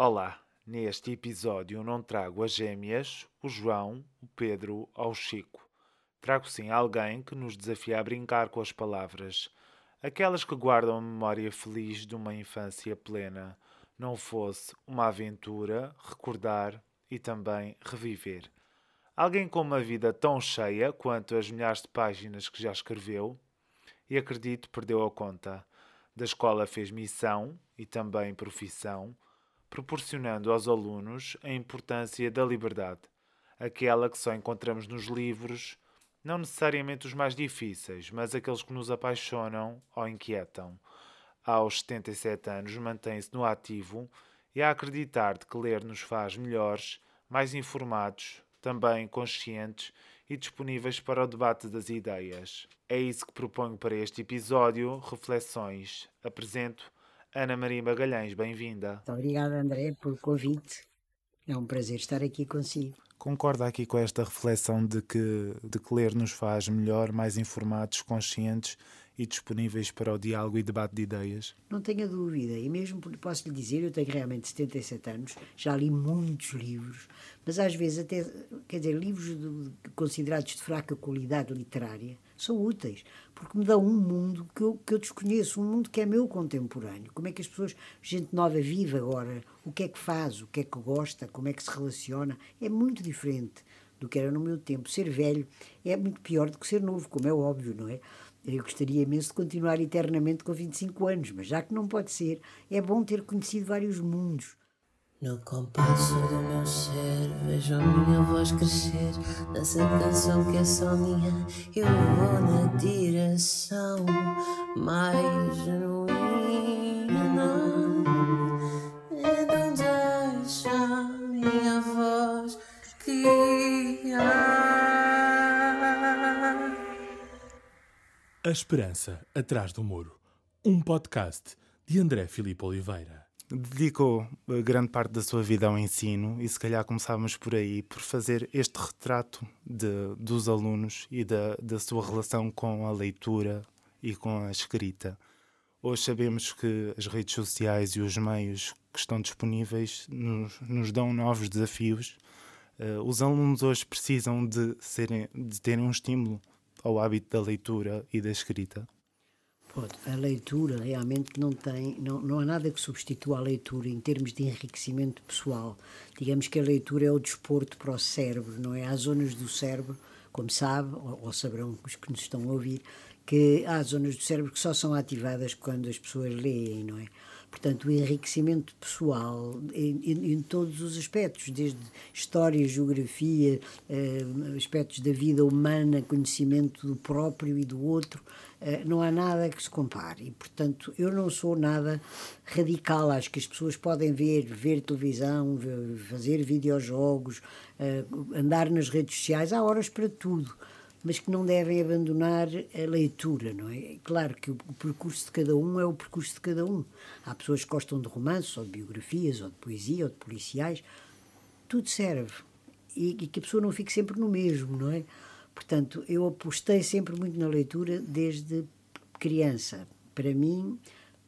Olá, neste episódio não trago as gêmeas, o João, o Pedro ou o Chico. Trago sim alguém que nos desafia a brincar com as palavras, aquelas que guardam a memória feliz de uma infância plena, não fosse uma aventura, recordar e também reviver. Alguém com uma vida tão cheia quanto as milhares de páginas que já escreveu, e acredito perdeu a conta. Da escola fez missão e também profissão proporcionando aos alunos a importância da liberdade, aquela que só encontramos nos livros, não necessariamente os mais difíceis, mas aqueles que nos apaixonam ou inquietam. Aos 77 anos mantém-se no ativo e a acreditar de que ler nos faz melhores, mais informados, também conscientes e disponíveis para o debate das ideias. É isso que proponho para este episódio, Reflexões. Apresento Ana Maria Magalhães, bem-vinda. Muito obrigada, André, pelo convite. É um prazer estar aqui consigo. Concorda aqui com esta reflexão de que, de que ler nos faz melhor, mais informados, conscientes e disponíveis para o diálogo e debate de ideias? Não tenho dúvida, e mesmo posso lhe dizer, eu tenho realmente 77 anos, já li muitos livros, mas às vezes até, quer dizer, livros de, considerados de fraca qualidade literária são úteis, porque me dão um mundo que eu, que eu desconheço, um mundo que é meu contemporâneo. Como é que as pessoas, gente nova, vive agora, o que é que faz, o que é que gosta, como é que se relaciona, é muito diferente do que era no meu tempo. Ser velho é muito pior do que ser novo, como é óbvio, não é? Eu gostaria imenso de continuar eternamente com 25 anos, mas já que não pode ser, é bom ter conhecido vários mundos. No compasso do meu ser, vejo a minha voz crescer nessa canção que é só minha. Eu vou na direção mais genuína. A Esperança Atrás do Muro, um podcast de André Filipe Oliveira. Dedicou eh, grande parte da sua vida ao ensino e se calhar começávamos por aí, por fazer este retrato de, dos alunos e da, da sua relação com a leitura e com a escrita. Hoje sabemos que as redes sociais e os meios que estão disponíveis nos, nos dão novos desafios. Uh, os alunos hoje precisam de, serem, de terem um estímulo ao hábito da leitura e da escrita? A leitura realmente não tem, não, não há nada que substitua a leitura em termos de enriquecimento pessoal. Digamos que a leitura é o desporto para o cérebro, não é? Há zonas do cérebro, como sabe, ou, ou saberão os que nos estão a ouvir, que há zonas do cérebro que só são ativadas quando as pessoas leem, não é? Portanto, o enriquecimento pessoal em, em, em todos os aspectos, desde história, geografia, eh, aspectos da vida humana, conhecimento do próprio e do outro, eh, não há nada que se compare. E, portanto, eu não sou nada radical. Acho que as pessoas podem ver, ver televisão, ver, fazer videojogos, eh, andar nas redes sociais, há horas para tudo mas que não devem abandonar a leitura, não é? Claro que o, percurso de cada um é o percurso de cada um. Há pessoas que gostam de romances, ou de biografias, ou de poesia, ou de policiais. Tudo serve. E, e que a pessoa não fique sempre no mesmo, não é? Portanto, eu apostei sempre muito na leitura desde criança. Para mim,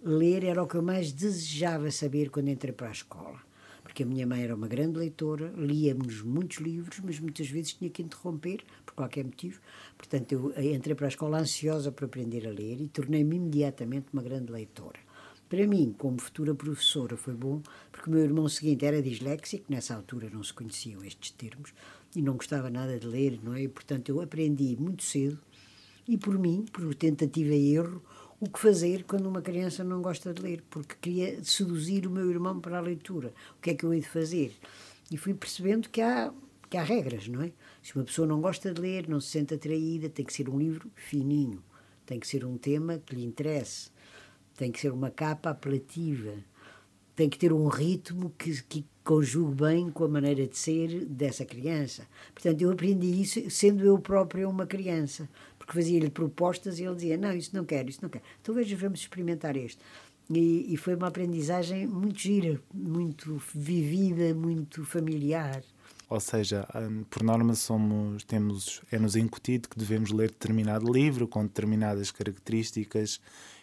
ler era o que eu mais desejava saber quando entrei para a escola porque a minha mãe era uma grande leitora, líamos muitos livros, mas muitas vezes tinha que interromper por qualquer motivo. Portanto, eu entrei para a escola ansiosa para aprender a ler e tornei-me imediatamente uma grande leitora. Para mim, como futura professora, foi bom, porque o meu irmão seguinte era disléxico, nessa altura não se conheciam estes termos, e não gostava nada de ler, não é? E, portanto, eu aprendi muito cedo, e por mim, por tentativa e erro, o que fazer quando uma criança não gosta de ler, porque queria seduzir o meu irmão para a leitura. O que é que eu hei de fazer? E fui percebendo que há, que há regras, não é? Se uma pessoa não gosta de ler, não se sente atraída, tem que ser um livro fininho, tem que ser um tema que lhe interesse, tem que ser uma capa apelativa, tem que ter um ritmo que, que conjugue bem com a maneira de ser dessa criança. Portanto, eu aprendi isso sendo eu própria uma criança porque fazia-lhe propostas e ele dizia: Não, isso não quero, isso não quero. Então veja, vamos experimentar este. E, e, foi uma aprendizagem muito gira, muito vivida, muito familiar. Ou seja, hum, por norma somos, temos, é-nos incutido que devemos ler determinado livro com determinadas características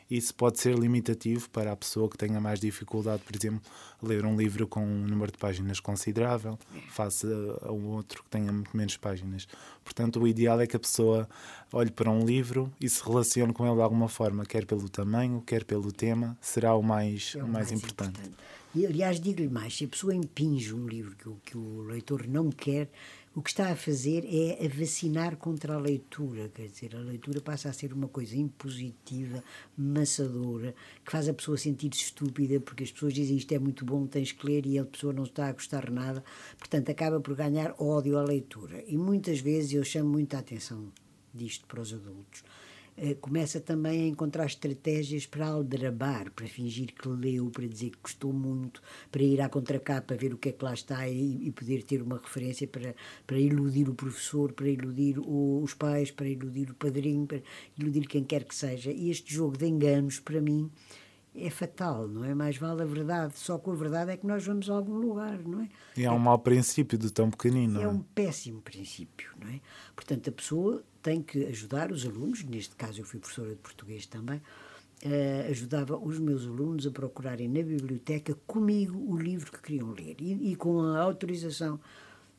Isso pode ser limitativo para a pessoa que tenha mais dificuldade, por exemplo, ler um livro com um número de páginas considerável, face a um outro que tenha muito menos páginas. Portanto, o ideal é que a pessoa olhe para um livro e se relacione com ele de alguma forma, quer pelo tamanho, quer pelo tema, será o mais, É o mais, importante. E, aliás, digo-lhe mais: se a pessoa impinge um livro que o, que o leitor não quer, o que está a fazer é a vacinar contra a leitura. Quer dizer, a leitura passa a ser uma coisa impositiva, maçadora, que faz a pessoa sentir-se estúpida, porque as pessoas dizem isto é muito bom, tens que ler, e a pessoa não está a gostar nada. Portanto, acaba por ganhar ódio à leitura. E muitas vezes eu chamo muita atenção disto para os adultos. Eh, começa também a encontrar estratégias para aldrabar, para fingir que leu, para dizer que gostou muito, para ir à contracapa ver o que é que lá está e, e poder ter uma referência para, para iludir o professor, para iludir o, os pais, para iludir o padrinho, para iludir quem quer que seja. E este jogo de enganos, para mim, é fatal, não é? Mais vale a verdade. Só com a verdade é que nós vamos a algum lugar, não é? E é um mau princípio de tão pequenino. É não um péssimo princípio, não é? Portanto, a pessoa tem que ajudar os alunos, neste caso eu fui professora de português também, eh, ajudava os meus alunos a procurarem na biblioteca comigo o livro que queriam ler e, e com a autorização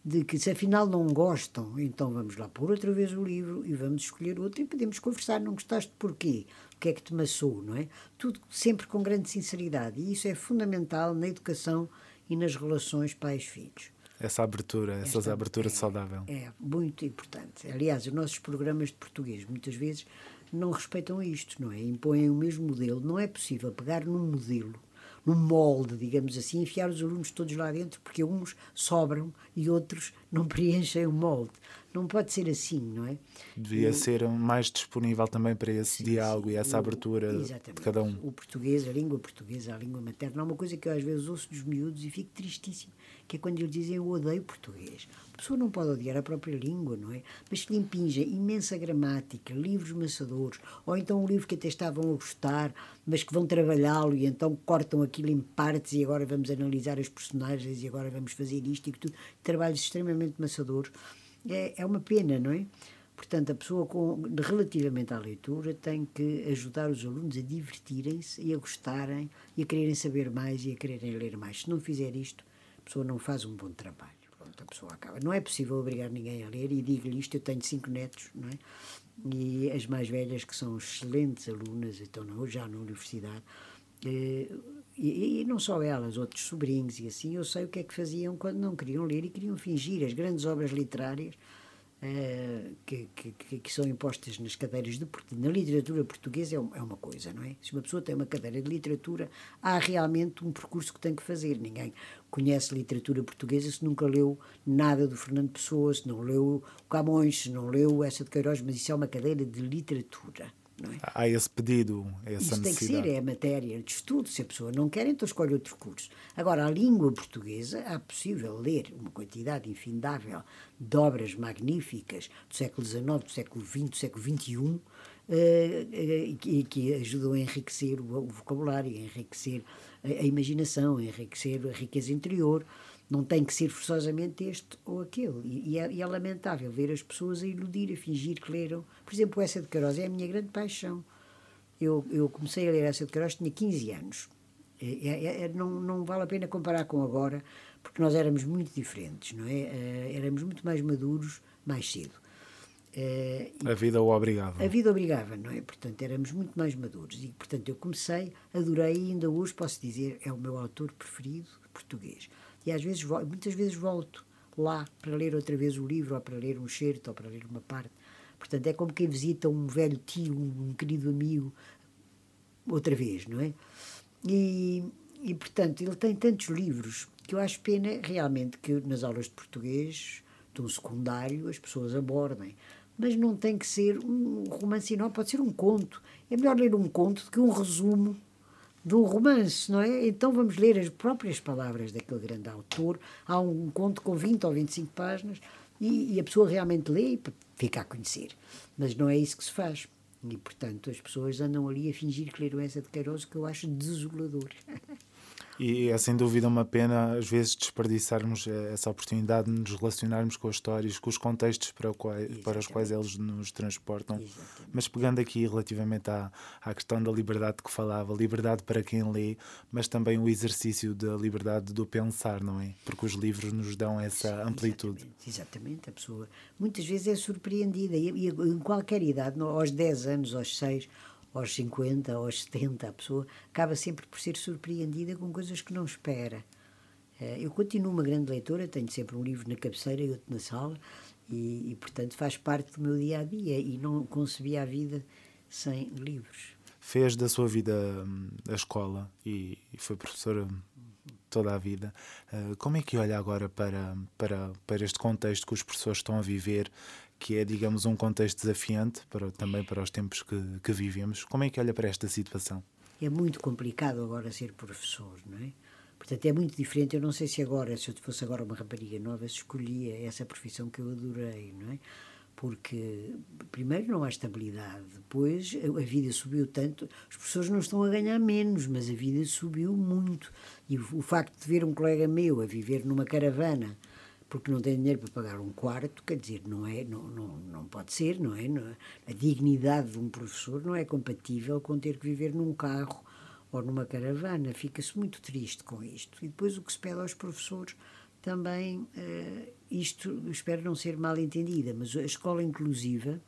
de que se afinal não gostam, então vamos lá pôr outra vez o livro e vamos escolher outro e podemos conversar, não gostaste porquê? O que é que te maçou, não é? Tudo sempre com grande sinceridade e isso é fundamental na educação e nas relações pais-filhos. Essa abertura, essas Esta- aberturas é, saudável. É muito importante. Aliás, os nossos programas de português muitas vezes não respeitam isto, não é? Impõem o mesmo modelo. Não é possível pegar num modelo, num molde, digamos assim, enfiar os alunos todos lá dentro, porque uns sobram e outros não preenchem o molde. Não pode ser assim, não é? Devia ser mais disponível também para esse diálogo e essa O- abertura de cada um. O português, a língua portuguesa, a língua materna, há uma coisa que eu às vezes ouço dos miúdos e fico tristíssimo, que é quando eles dizem eu odeio português. A pessoa não pode odiar a própria língua, não é? Mas se lhe impinge imensa gramática, livros maçadores, ou então um livro que até estavam a gostar, mas que vão trabalhá-lo e então cortam aquilo em partes e agora vamos analisar as personagens e agora vamos fazer isto e tudo. Trabalhos extremamente maçadores. É, é uma pena, não é? Portanto, a pessoa, com, relativamente à leitura, tem que ajudar os alunos a divertirem-se e a gostarem e a quererem saber mais e a quererem ler mais. Se não fizer isto, a pessoa não faz um bom trabalho. Pronto, a pessoa acaba. Não é possível obrigar ninguém a ler e digo-lhe isto, eu tenho cinco netos, não é? E as mais velhas, que são excelentes alunas, estão já na universidade, eh, e, e não só elas, outros sobrinhos e assim, eu sei o que é que faziam quando não queriam ler e queriam fingir. As grandes obras literárias eh, que, que, que- são impostas nas cadeiras de português. Na literatura portuguesa é um- é uma coisa, não é? Se uma pessoa tem uma cadeira de literatura, há realmente um percurso que tem que fazer. Ninguém conhece literatura portuguesa se nunca leu nada do Fernando Pessoa, se não leu Camões, se não leu essa de Queiroz, mas isso é uma cadeira de literatura, é? Há esse pedido, essa Isso tem que necessidade. ser, é matéria de estudo. Se a pessoa não quer, então escolhe outro curso. Agora, a língua portuguesa, é possível ler uma quantidade infindável de obras magníficas do século XIX, do século XX, do século XXI, eh, eh, que, que ajudam a enriquecer o, vocabulário, a enriquecer a, a imaginação, a enriquecer a riqueza interior. Não tem que ser forçosamente este ou aquele. E, e é, e é lamentável ver as pessoas a iludir, a fingir que leram. Por exemplo, essa de Queiroz é a minha grande paixão. Eu, eu comecei a ler essa de Queiroz, tinha 15 anos. É, é- é- não, não vale a pena comparar com agora, porque nós éramos muito diferentes, não é? Eh, éramos muito mais maduros mais cedo. Eh, A vida o obrigava. a vida obrigava, não é? Portanto, éramos muito mais maduros. E, portanto, eu comecei, adorei e ainda hoje posso dizer, é o meu autor preferido português. E às vezes, muitas vezes volto lá para ler outra vez o livro, ou para ler um certo, ou para ler uma parte. Portanto, é como quem visita um velho tio, um querido amigo, outra vez, não é? E, e, portanto, ele tem tantos livros que eu acho pena realmente que nas aulas de português, de um secundário, as pessoas abordem. Mas não tem que ser um romance, não, pode ser um conto. É melhor ler um conto do que um resumo de um romance, não é? Então vamos ler as próprias palavras daquele grande autor. Há um conto com 20 ou 25 páginas e, e a pessoa realmente lê e fica a conhecer. Mas não é isso que se faz. E, portanto, as pessoas andam ali a fingir que leram essa de Queiroz, que eu acho desolador. E é sem dúvida uma pena, às vezes, desperdiçarmos eh, essa oportunidade de nos relacionarmos com as histórias, com os contextos para, quais, para os quais eles nos transportam. Exatamente. Mas pegando aqui relativamente à, à questão da liberdade que falava, liberdade para quem lê, mas também o exercício da liberdade do pensar, não é? Porque os livros nos dão essa amplitude. Exatamente, exatamente. a pessoa muitas vezes é surpreendida, e, e em qualquer idade, aos 10 anos, aos 6 aos 50, aos 70, a pessoa acaba sempre por ser surpreendida com coisas que não espera. Eh, eu continuo uma grande leitora, tenho sempre um livro na cabeceira e outro na sala, e, e, portanto faz parte do meu dia a dia e não concebia a vida sem livros. Fez da sua vida hum, a escola e, e foi professora toda a vida. Uh, como é que olha agora para, para, para este contexto que os professores estão a viver que é, digamos, um contexto desafiante para, também para os tempos que, que vivemos. Como é que olha para esta situação? É muito complicado agora ser professor, não é? Portanto, é muito diferente. Eu não sei se agora, se eu fosse agora uma rapariga nova, escolhia essa profissão que eu adorei, não é? Porque, primeiro, não há estabilidade, depois, a vida subiu tanto. Os professores não estão a ganhar menos, mas a vida subiu muito. E o facto de ver um colega meu a viver numa caravana porque não tem dinheiro para pagar um quarto, quer dizer, não é, não, não, não pode ser, não é? Não é? A dignidade de um professor não é compatível com ter que viver num carro ou numa caravana. Fica-se muito triste com isto. E depois o que se pede aos professores também, uh, isto espero não ser mal entendida, mas a escola inclusiva,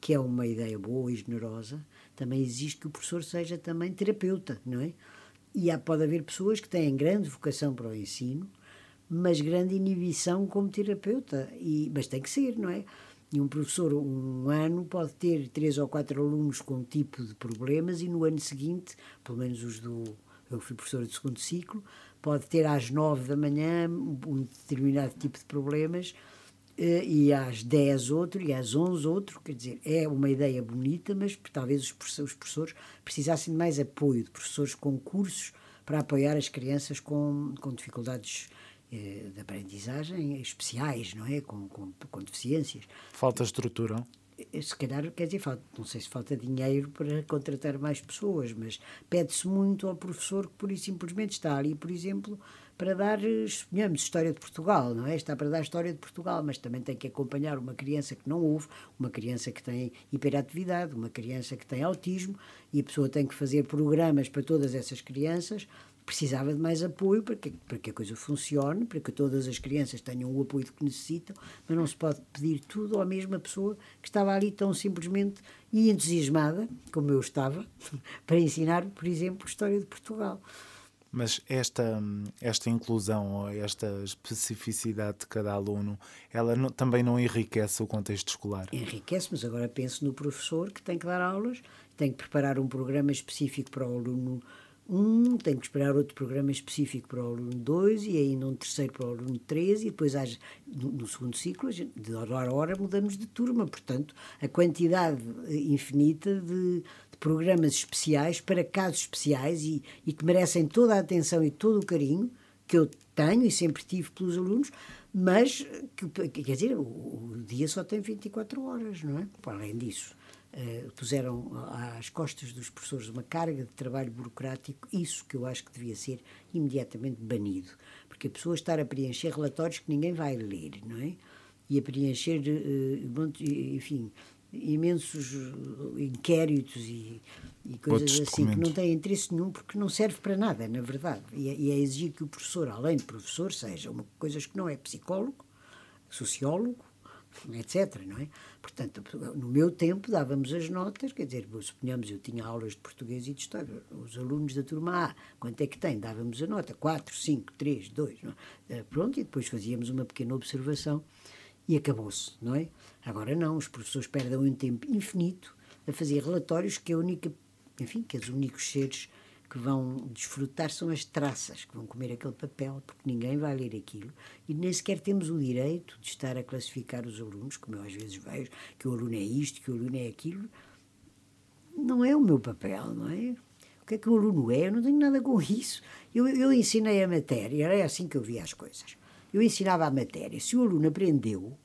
que é uma ideia boa e generosa, também exige que o professor seja também terapeuta, não é? E há, pode haver pessoas que têm grande vocação para o ensino, mas grande inibição como terapeuta. E, mas tem que ser, não é? E um professor, um ano, pode ter três ou quatro alunos com um tipo de problemas e no ano seguinte, pelo menos os do. Eu fui professora de segundo ciclo, pode ter às nove da manhã um determinado tipo de problemas eh, e às dez outro e às onze outro. Quer dizer, é uma ideia bonita, mas talvez os professores precisassem de mais apoio, de professores com cursos para apoiar as crianças com, com dificuldades de aprendizagem especiais, não é? Com, com, com deficiências. Falta estrutura? Eh, se calhar, quer dizer, falta, não sei se falta dinheiro para contratar mais pessoas, mas pede-se muito ao professor que, por e simplesmente, está ali, por exemplo, para dar, suponhamos, História de Portugal, não é? Está para dar História de Portugal, mas também tem que acompanhar uma criança que não ouve, uma criança que tem hiperatividade, uma criança que tem autismo, e a pessoa tem que fazer programas para todas essas crianças, precisava de mais apoio para que, para que a coisa funcione, para que todas as crianças tenham o apoio que necessitam, mas não se pode pedir tudo à mesma pessoa que estava ali tão simplesmente e entusiasmada, como eu estava, para ensinar, por exemplo, História de Portugal. Mas esta, esta inclusão ou esta especificidade de cada aluno, ela não, também não enriquece o contexto escolar? Enriquece, mas agora penso no professor que tem que dar aulas, tem que preparar um programa específico para o aluno um, tem que esperar outro programa específico para o aluno 2 e ainda um terceiro para o aluno 3 e depois no, no segundo ciclo, gente, de hora a hora, mudamos de turma. Portanto, a quantidade infinita de, de programas especiais para casos especiais e, e, que merecem toda a atenção e todo o carinho que eu tenho e sempre tive pelos alunos, mas, que, quer dizer, o, o dia só tem 24 horas, não é? Para além disso. Uh, puseram às costas dos professores uma carga de trabalho burocrático, isso que eu acho que devia ser imediatamente banido. Porque a pessoa estar a preencher relatórios que ninguém vai ler, não é? E a preencher, uh, enfim, imensos inquéritos e, e coisas assim que não têm interesse nenhum porque não serve para nada, na verdade. E é, e é exigir que o professor, além de professor, seja uma coisas que não é psicólogo, sociólogo, etc. Não é? Portanto, no meu tempo dávamos as notas, quer dizer, suponhamos eu tinha aulas de português e de história, os alunos da turma A, quanto é que tem? Dávamos a nota, 4, 5, 3, 2, não é? pronto, e depois fazíamos uma pequena observação e acabou-se, não é? Agora não, os professores perdem um tempo infinito a fazer relatórios que a única, enfim, que os únicos seres que vão desfrutar são as traças, que vão comer aquele papel, porque ninguém vai ler aquilo e nem sequer temos o direito de estar a classificar os alunos, como eu às vezes vejo, que o aluno é isto, que o aluno é aquilo. Não é o meu papel, não é? O que é que o aluno é? Eu não tenho nada com isso. Eu, eu ensinei a matéria, era assim que eu via as coisas. Eu ensinava a matéria. Se o aluno aprendeu,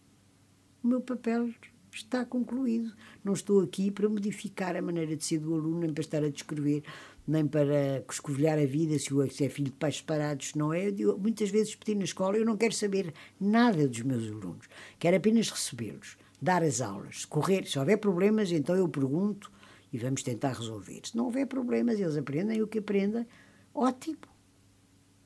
o meu papel está concluído. Não estou aqui para modificar a maneira de ser do aluno, nem para estar a descrever nem para escovilhar a vida, se o se é filho de pais separados, se não é. Eu digo, muitas vezes pedi na escola, eu não quero saber nada dos meus alunos, quero apenas recebê-los, dar as aulas, correr. Se houver problemas, então eu pergunto e vamos tentar resolver. Se não houver problemas, eles aprendem o que aprendem, ótimo.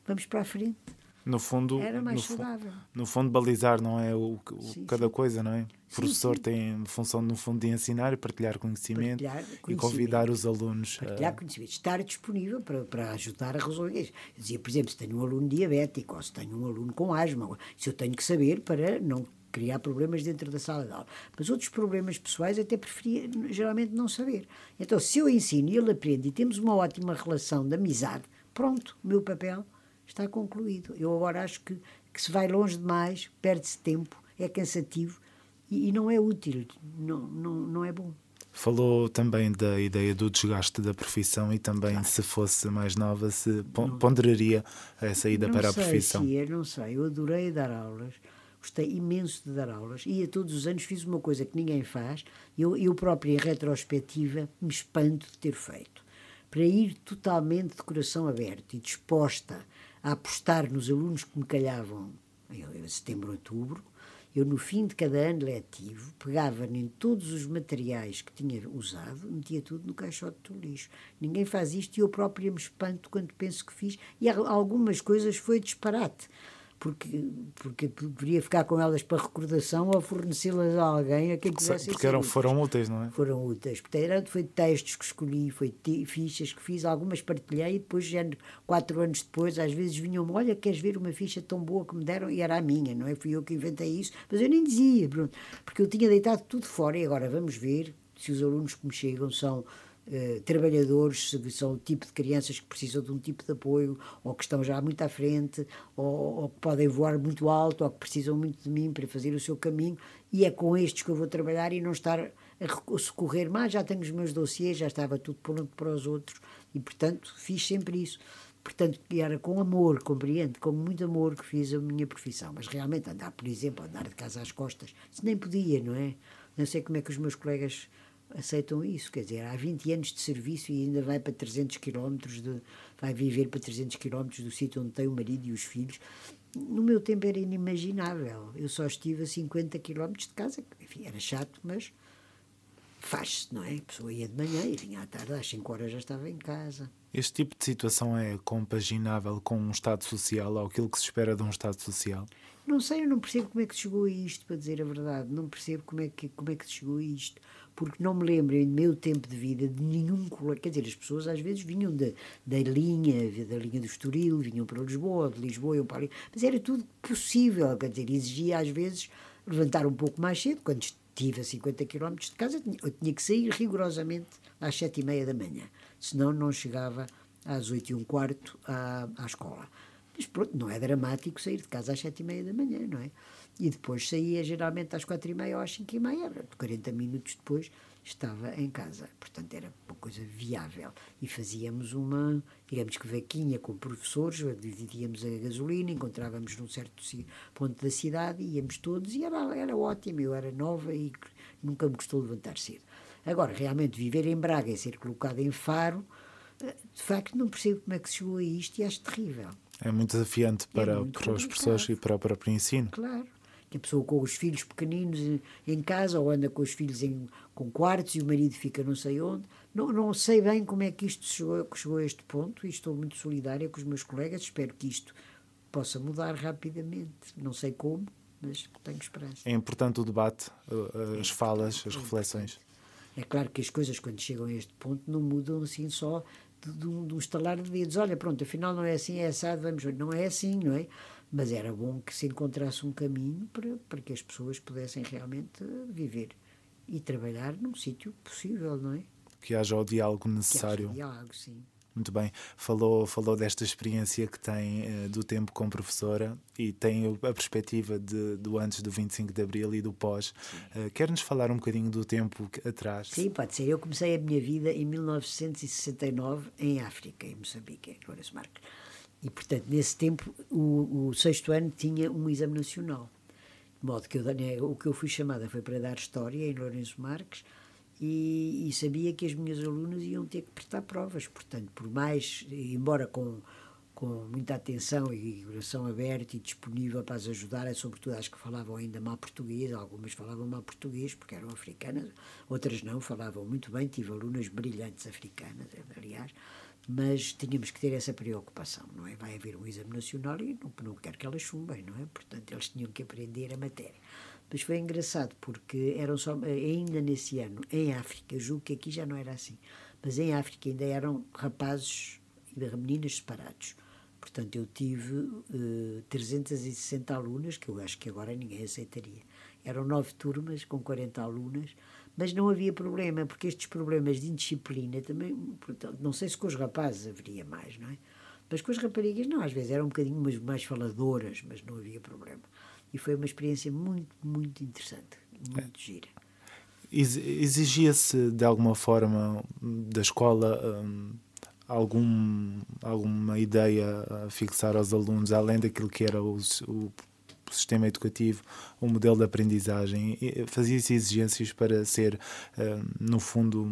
Vamos para a frente. No fundo, Era mais no, fu- saudável. no fundo, balizar não é o, o- Sim, cada sim. coisa, não é? O professor sim. tem função, no fundo, de ensinar e partilhar conhecimento, Partilhar e conhecimento. convidar os alunos. a- partilhar conhecimento, estar disponível para, para ajudar a resolver isso. Eu dizia, por exemplo, se tenho um aluno diabético ou se tenho um aluno com asma, isso eu tenho que saber para não criar problemas dentro da sala de aula. Mas outros problemas pessoais até preferia geralmente não saber. Então, se eu ensino e ele aprende e temos uma ótima relação de amizade, pronto, o meu papel está concluído. Eu agora acho que, que se vai longe demais, perde-se tempo, é cansativo e, e não é útil, não, não, não é bom. Falou também da ideia do desgaste da profissão e também, se fosse mais nova, se pon- ponderaria essa ida não para a sei, profissão. Cia, não sei. Eu adorei dar aulas, gostei imenso de dar aulas e a todos os anos fiz uma coisa que ninguém faz. Eu, eu própria, em retrospectiva, me espanto de ter feito. Para ir totalmente de coração aberto e disposta a apostar nos alunos que me calhavam em em setembro, outubro, eu, no fim de cada ano letivo, pegava em todos os materiais que tinha usado, metia tudo no caixote do lixo. Ninguém faz isto e eu própria me espanto quando penso que fiz. E algumas coisas foi disparate, porque, porque poderia ficar com elas para recordação ou fornecê-las a alguém, a quem quisesse Porque eram, foram úteis, não é? foram úteis. Portanto, foi textos que escolhi, foi fichas que fiz, algumas partilhei e depois, já, quatro anos depois, às vezes vinham-me, olha, queres ver uma ficha tão boa que me deram? E era a minha, não é? Fui eu que inventei isso, mas eu nem dizia, pronto, porque eu tinha deitado tudo fora e agora vamos ver se os alunos que me chegam são eh, trabalhadores, se são o tipo de crianças que precisam de um tipo de apoio, ou que estão já muito à frente, ou, ou que podem voar muito alto, ou que precisam muito de mim para fazer o seu caminho, e é com estes que eu vou trabalhar e não estar a socorrer mais. Já tenho os meus dossiês, já estava tudo pronto para os outros, e portanto fiz sempre isso. Portanto, que era com amor, compreende? Com muito amor que fiz a minha profissão. Mas realmente andar, por exemplo, andar de casa às costas, isso nem podia, não é? Não sei como é que os meus colegas aceitam isso. Quer dizer, há 20 anos de serviço e ainda vai para 300 quilómetros, vai viver para 300 quilómetros do sítio onde tem o marido e os filhos. No meu tempo era inimaginável. Eu só estive a 50 quilómetros de casa. Enfim, era chato, mas faz-se, não é? A pessoa ia de manhã e vinha à tarde, às 5 horas já estava em casa. Este tipo de situação é compaginável com um Estado social ou aquilo que se espera de um Estado social? Não sei, eu não percebo como é que se chegou a isto, para dizer a verdade. Não percebo como é que, como é que se chegou a isto. Porque não me lembro, em meu tempo de vida, de nenhum colega. Quer dizer, as pessoas às vezes vinham da, da linha, da linha do Estoril, vinham para Lisboa, de Lisboa iam para ali. Mas era tudo possível, quer dizer, exigia às vezes levantar um pouco mais cedo. Quando estive a 50 km de casa, eu tinha- que sair rigorosamente às sete e meia da manhã. Senão não chegava às oito e um quarto à, à escola. Mas pronto, não é dramático sair de casa às sete e meia da manhã, não é? E depois saía geralmente às quatro e meia ou às cinco e meia, 40 minutos depois estava em casa. Portanto, era uma coisa viável. E fazíamos uma, digamos que vaquinha com professores, dividíamos a gasolina, encontrávamos num certo ponto da cidade, íamos todos e era, era ótimo. Eu era nova e nunca me gostou levantar cedo. Agora, realmente, viver em Braga e ser colocado em Faro, eh, de facto, não percebo como é que se chegou a isto e acho terrível. É muito desafiante para, muito para os professores e para o próprio ensino. Claro. A pessoa com os filhos pequeninos em- casa ou anda com os filhos em, com quartos e o marido fica não sei onde. Não, não sei bem como é que isto chegou, chegou a este ponto e estou muito solidária com os meus colegas. Espero que isto possa mudar rapidamente. Não sei como, mas tenho esperança. É importante o debate, uh, as falas, as reflexões. É claro que as coisas, quando chegam a este ponto, não mudam assim só de, de um, de um estalar de dedos. Olha, pronto, afinal não é assim, é assado, vamos ver. Não é assim, não é? Mas era bom que se encontrasse um caminho para, para que as pessoas pudessem realmente viver e trabalhar num sítio possível, não é? Que haja o diálogo Que haja necessário. diálogo, sim. Muito bem. Falou, falou desta experiência que tem eh, do tempo como professora e tem o- a perspectiva de, do antes do 25 de Abril e do pós. Eh, Quer-nos falar um bocadinho do tempo que- atrás? Sim, pode ser. Eu comecei a minha vida em 1969 em África, em Moçambique, em Lourenço Marques. E, portanto, nesse tempo, o, o sexto ano tinha um exame nacional. De modo que eu, né, o que eu fui chamada foi para dar História em Lourenço Marques e, e, sabia que as minhas alunas iam ter que prestar provas. Portanto, por mais, embora com, com muita atenção e coração aberto e disponível para as ajudar, sobretudo as que falavam ainda mal português, algumas falavam mal português porque eram africanas, outras não, falavam muito bem, tive alunas brilhantes africanas, aliás, mas tínhamos que ter essa preocupação, não é? Vai haver um exame nacional e não, não quero que elas chumbem, não é? Portanto, eles tinham que aprender a matéria. Mas foi engraçado porque eram só, ainda nesse ano, em África, julgo que aqui já não era assim, mas em África ainda eram rapazes e meninas separados. Portanto, eu tive uh, eh, 360 alunas, que eu acho que agora ninguém aceitaria. Eram nove turmas com 40 alunas, mas não havia problema, porque estes problemas de indisciplina também, portanto, não sei se com os rapazes haveria mais, não é? Mas com as raparigas, não, às vezes eram um bocadinho mais, mais faladoras, mas não havia problema. E foi uma experiência muito, muito interessante, muito é. gira. Exigia-se de alguma forma da escola hum, algum, alguma ideia a fixar aos alunos, além daquilo que era o, o sistema educativo, o modelo de aprendizagem? Fazia-se exigências para ser, hum, no fundo,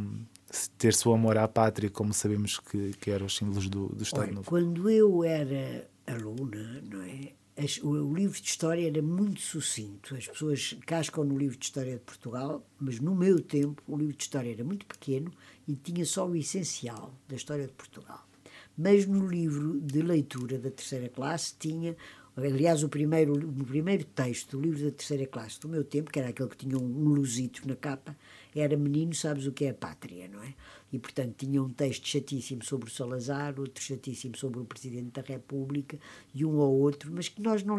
ter seu amor à pátria, como sabemos que, que eram os símbolos do, do Estado Olha, Novo? Quando eu era aluna, não é? As, o, o, livro de história era muito sucinto. As pessoas cascam no livro de história de Portugal, mas no meu tempo o livro de história era muito pequeno e tinha só o essencial da história de Portugal. Mas no livro de leitura da terceira classe tinha Aliás, o primeiro, o primeiro texto do livro da terceira classe do meu tempo, que era aquele que tinha um, lusito na capa, era Menino, sabes o que é a pátria, não é? E, portanto, tinha um texto chatíssimo sobre o Salazar, outro chatíssimo sobre o Presidente da República e um ou outro, mas que nós não.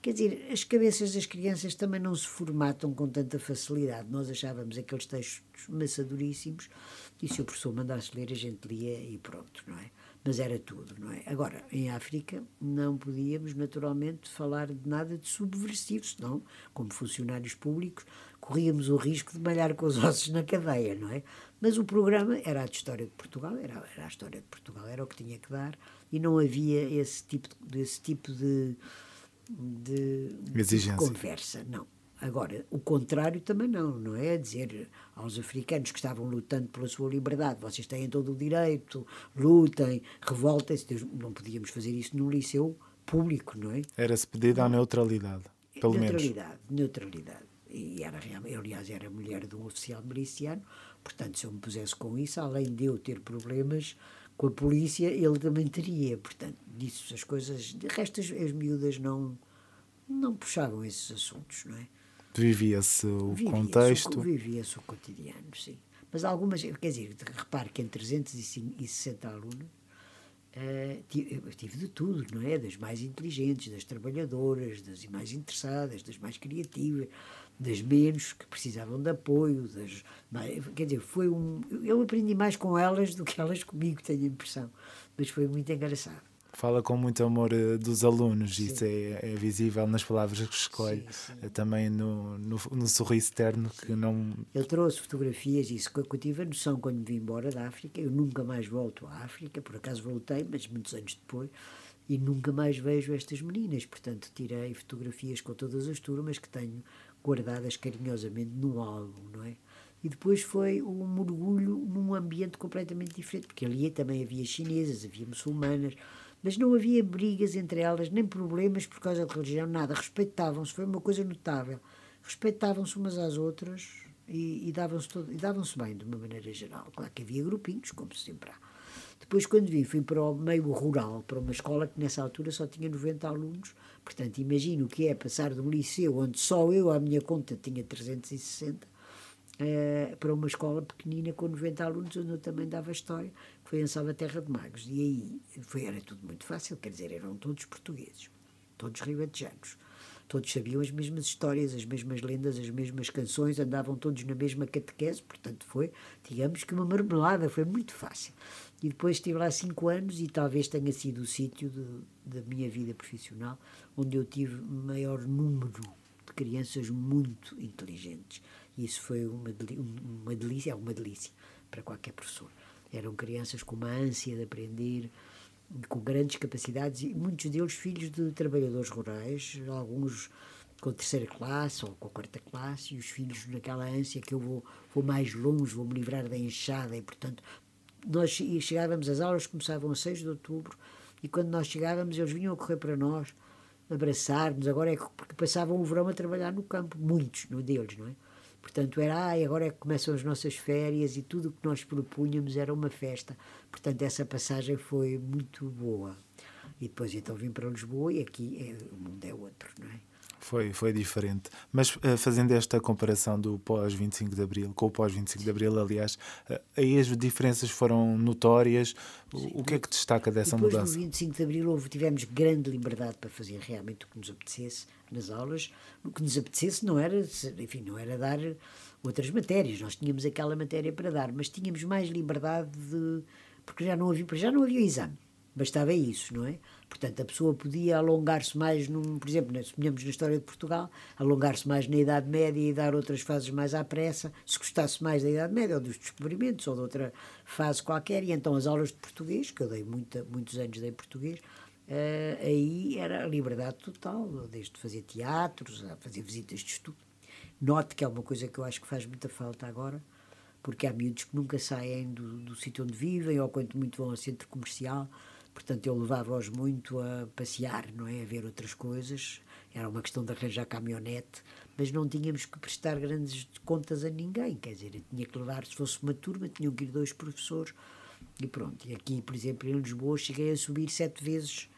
Quer dizer, as cabeças das crianças também não se formatam com tanta facilidade. Nós achávamos aqueles textos maçadoríssimos e se o professor mandasse ler, a gente lia e pronto, não é? Mas era tudo, não é? Agora, em África, não podíamos naturalmente falar de nada de subversivo, senão, como funcionários públicos, corríamos o risco de malhar com os ossos na cadeia, não é? Mas o programa era a de História de Portugal, era, era a História de Portugal, era o que tinha que dar, e não havia esse tipo, esse tipo de, de, de conversa, não. Agora, o contrário também não, não é? Dizer aos africanos que estavam lutando pela sua liberdade, vocês têm todo o direito, lutem, revoltem-se. Não podíamos fazer isso num liceu público, não é? Era-se pedido à neutralidade, pelo neutralidade, menos. Neutralidade, E era, aliás, era mulher de um oficial miliciano, portanto, se eu me pusesse com isso, além de eu ter problemas com a polícia, ele também teria. Portanto, disso as coisas. De resto, as, as miúdas não, não puxavam esses assuntos, não é? Vivia-se o vivia contexto. Vivia-se o cotidiano, sim. Mas algumas, quer dizer, repare que em 360 alunos uh, tive, eu tive de tudo, não é? Das mais inteligentes, das trabalhadoras, das mais interessadas, das mais criativas, das menos que precisavam de apoio, das quer dizer, foi um. Eu aprendi mais com elas do que elas comigo, tenho a impressão. Mas foi muito engraçado fala com muito amor eh, dos alunos, sim. isso é, é, visível nas palavras que escolhe, sim, sim. Eh, também no, no, no, sorriso terno que não. Ele trouxe fotografias, isso que eu tive a noção quando me vim embora da África. Eu nunca mais volto à África, por acaso voltei, mas muitos anos depois, e nunca mais vejo estas meninas. Portanto, tirei fotografias com todas as turmas que tenho guardadas carinhosamente num álbum, não é? E depois foi um mergulho num ambiente completamente diferente, porque ali também havia chinesas, havia muçulmanas mas não havia brigas entre elas, nem problemas por causa de religião, nada. Respeitavam-se, foi uma coisa notável. Respeitavam-se umas às outras e, e davam-se davam bem, de uma maneira geral. Claro que havia grupinhos, como sempre há. Depois, quando vim, fui para o meio rural, para uma escola que nessa altura só tinha 90 alunos. Portanto, imagino o que é passar de um liceu onde só eu, à minha conta, tinha 360, eh, para uma escola pequenina com 90 alunos, onde eu também dava história foi em Salvaterra de Magos. E aí foi, era tudo muito fácil, quer dizer, eram todos portugueses, todos ribatejanos. Todos sabiam as mesmas histórias, as mesmas lendas, as mesmas canções, andavam todos na mesma catequese, portanto foi, digamos que uma marmelada, foi muito fácil. E depois estive lá cinco anos e talvez tenha sido o sítio da minha vida profissional onde eu tive maior número de crianças muito inteligentes. E isso foi uma, uma delícia, é uma delícia para qualquer professor. Eram crianças com uma ânsia de aprender, com grandes capacidades, e muitos deles filhos de trabalhadores rurais, alguns com terceira classe ou com a quarta classe, e os filhos naquela ânsia que eu vou, vou mais longe, vou me livrar da enxada, e portanto nós chegávamos, as aulas começavam a 6 de outubro, e quando nós chegávamos eles vinham a correr para nós, abraçar-nos, agora é porque passavam o verão a trabalhar no campo, muitos no deles, não é? Portanto, era, ai, agora é que começam as nossas férias e tudo o que nós propunhamos era uma festa. Portanto, essa passagem foi muito boa. E depois então vim para Lisboa e aqui é, o mundo é outro, não é? Foi, foi diferente. Mas uh, fazendo esta comparação do pós-25 de Abril, com o pós-25 de Abril, aliás, uh, aí as diferenças foram notórias. O, o que é que destaca dessa depois mudança? Depois do 25 de Abril houve, tivemos grande liberdade para fazer realmente o que nos apetecesse nas aulas. O que nos apetecesse não era, enfim, não era dar outras matérias. Nós tínhamos aquela matéria para dar, mas tínhamos mais liberdade de... Porque já não havia, já não havia exame. Bastava isso, não é? Portanto, a pessoa podia alongar-se mais, num, por exemplo, se na história de Portugal, alongar-se mais na Idade Média e dar outras fases mais à pressa, se gostasse mais da Idade Média ou dos descobrimentos ou de outra fase qualquer. E então as aulas de português, que eu dei muita, muitos anos dei português, uh, aí era a liberdade total, desde fazer teatros, a fazer visitas de estudo. Note que é uma coisa que eu acho que faz muita falta agora, porque há miúdos que nunca saem do, do sítio onde vivem ou quanto muito vão ao centro comercial Portanto, eu levava-os muito a passear, não é? A ver outras coisas. Era uma questão de arranjar caminhonete, mas não tínhamos que prestar grandes contas a ninguém. Quer dizer, eu tinha que levar, se fosse uma turma, tinham que ir dois professores. E pronto. E aqui, por exemplo, em Lisboa, cheguei a subir sete vezes,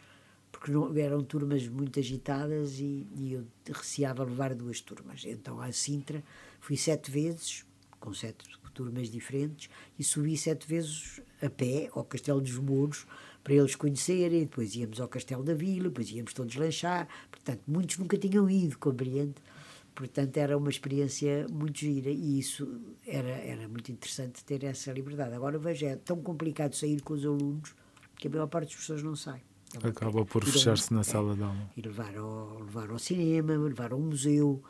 porque não, eram turmas muito agitadas e, e eu receava levar duas turmas. Então, à Sintra, fui sete vezes, com sete turmas diferentes, e subi sete vezes a pé ao Castelo dos Mouros para eles conhecerem, depois íamos ao Castelo da Vila, depois íamos todos lanchar, portanto, muitos nunca tinham ido, compreende? Portanto, era uma experiência muito gira e isso era, era muito interessante ter essa liberdade. Agora, veja, é tão complicado sair com os alunos que a maior parte das pessoas não sai. É Acaba por fechar-se na é, sala de aula. E levar ao, levar ao cinema, levar ao museu.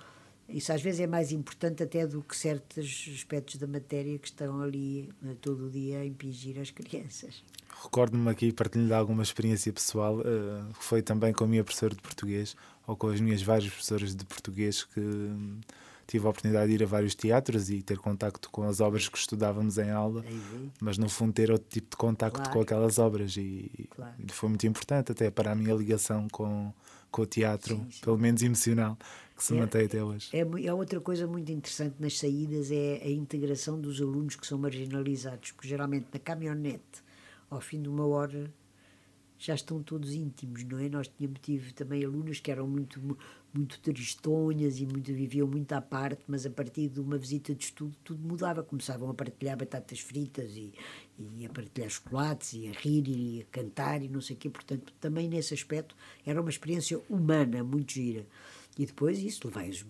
Isso às vezes é mais importante até do que certos aspectos da matéria que estão ali né, todo o dia a impingir as crianças. Recordo-me aqui, partilho de alguma experiência pessoal, uh, foi também com a minha professora de português, ou com as minhas várias professoras de português, que hum, tive a oportunidade de ir a vários teatros e ter contacto com as obras que estudávamos em aula, mas no fundo ter outro tipo de contacto claro. com aquelas obras e, claro. foi muito importante até para a minha ligação com, com o teatro, sim, sim. pelo menos emocional, que se é, mantém até hoje. É, é, outra coisa muito interessante nas saídas é a integração dos alunos que são marginalizados, porque geralmente na caminhonete ao fim de uma hora já estão todos íntimos, não é? Nós tínhamos tive também alunas que eram muito muito tristonhas e muito viviam muito à parte, mas a partir de uma visita de estudo tudo mudava, começavam a partilhar batatas fritas e, e a partilhar chocolates e a rir e a cantar e não sei o quê, portanto também nesse aspecto era uma experiência humana muito gira. E depois isso, levei-os,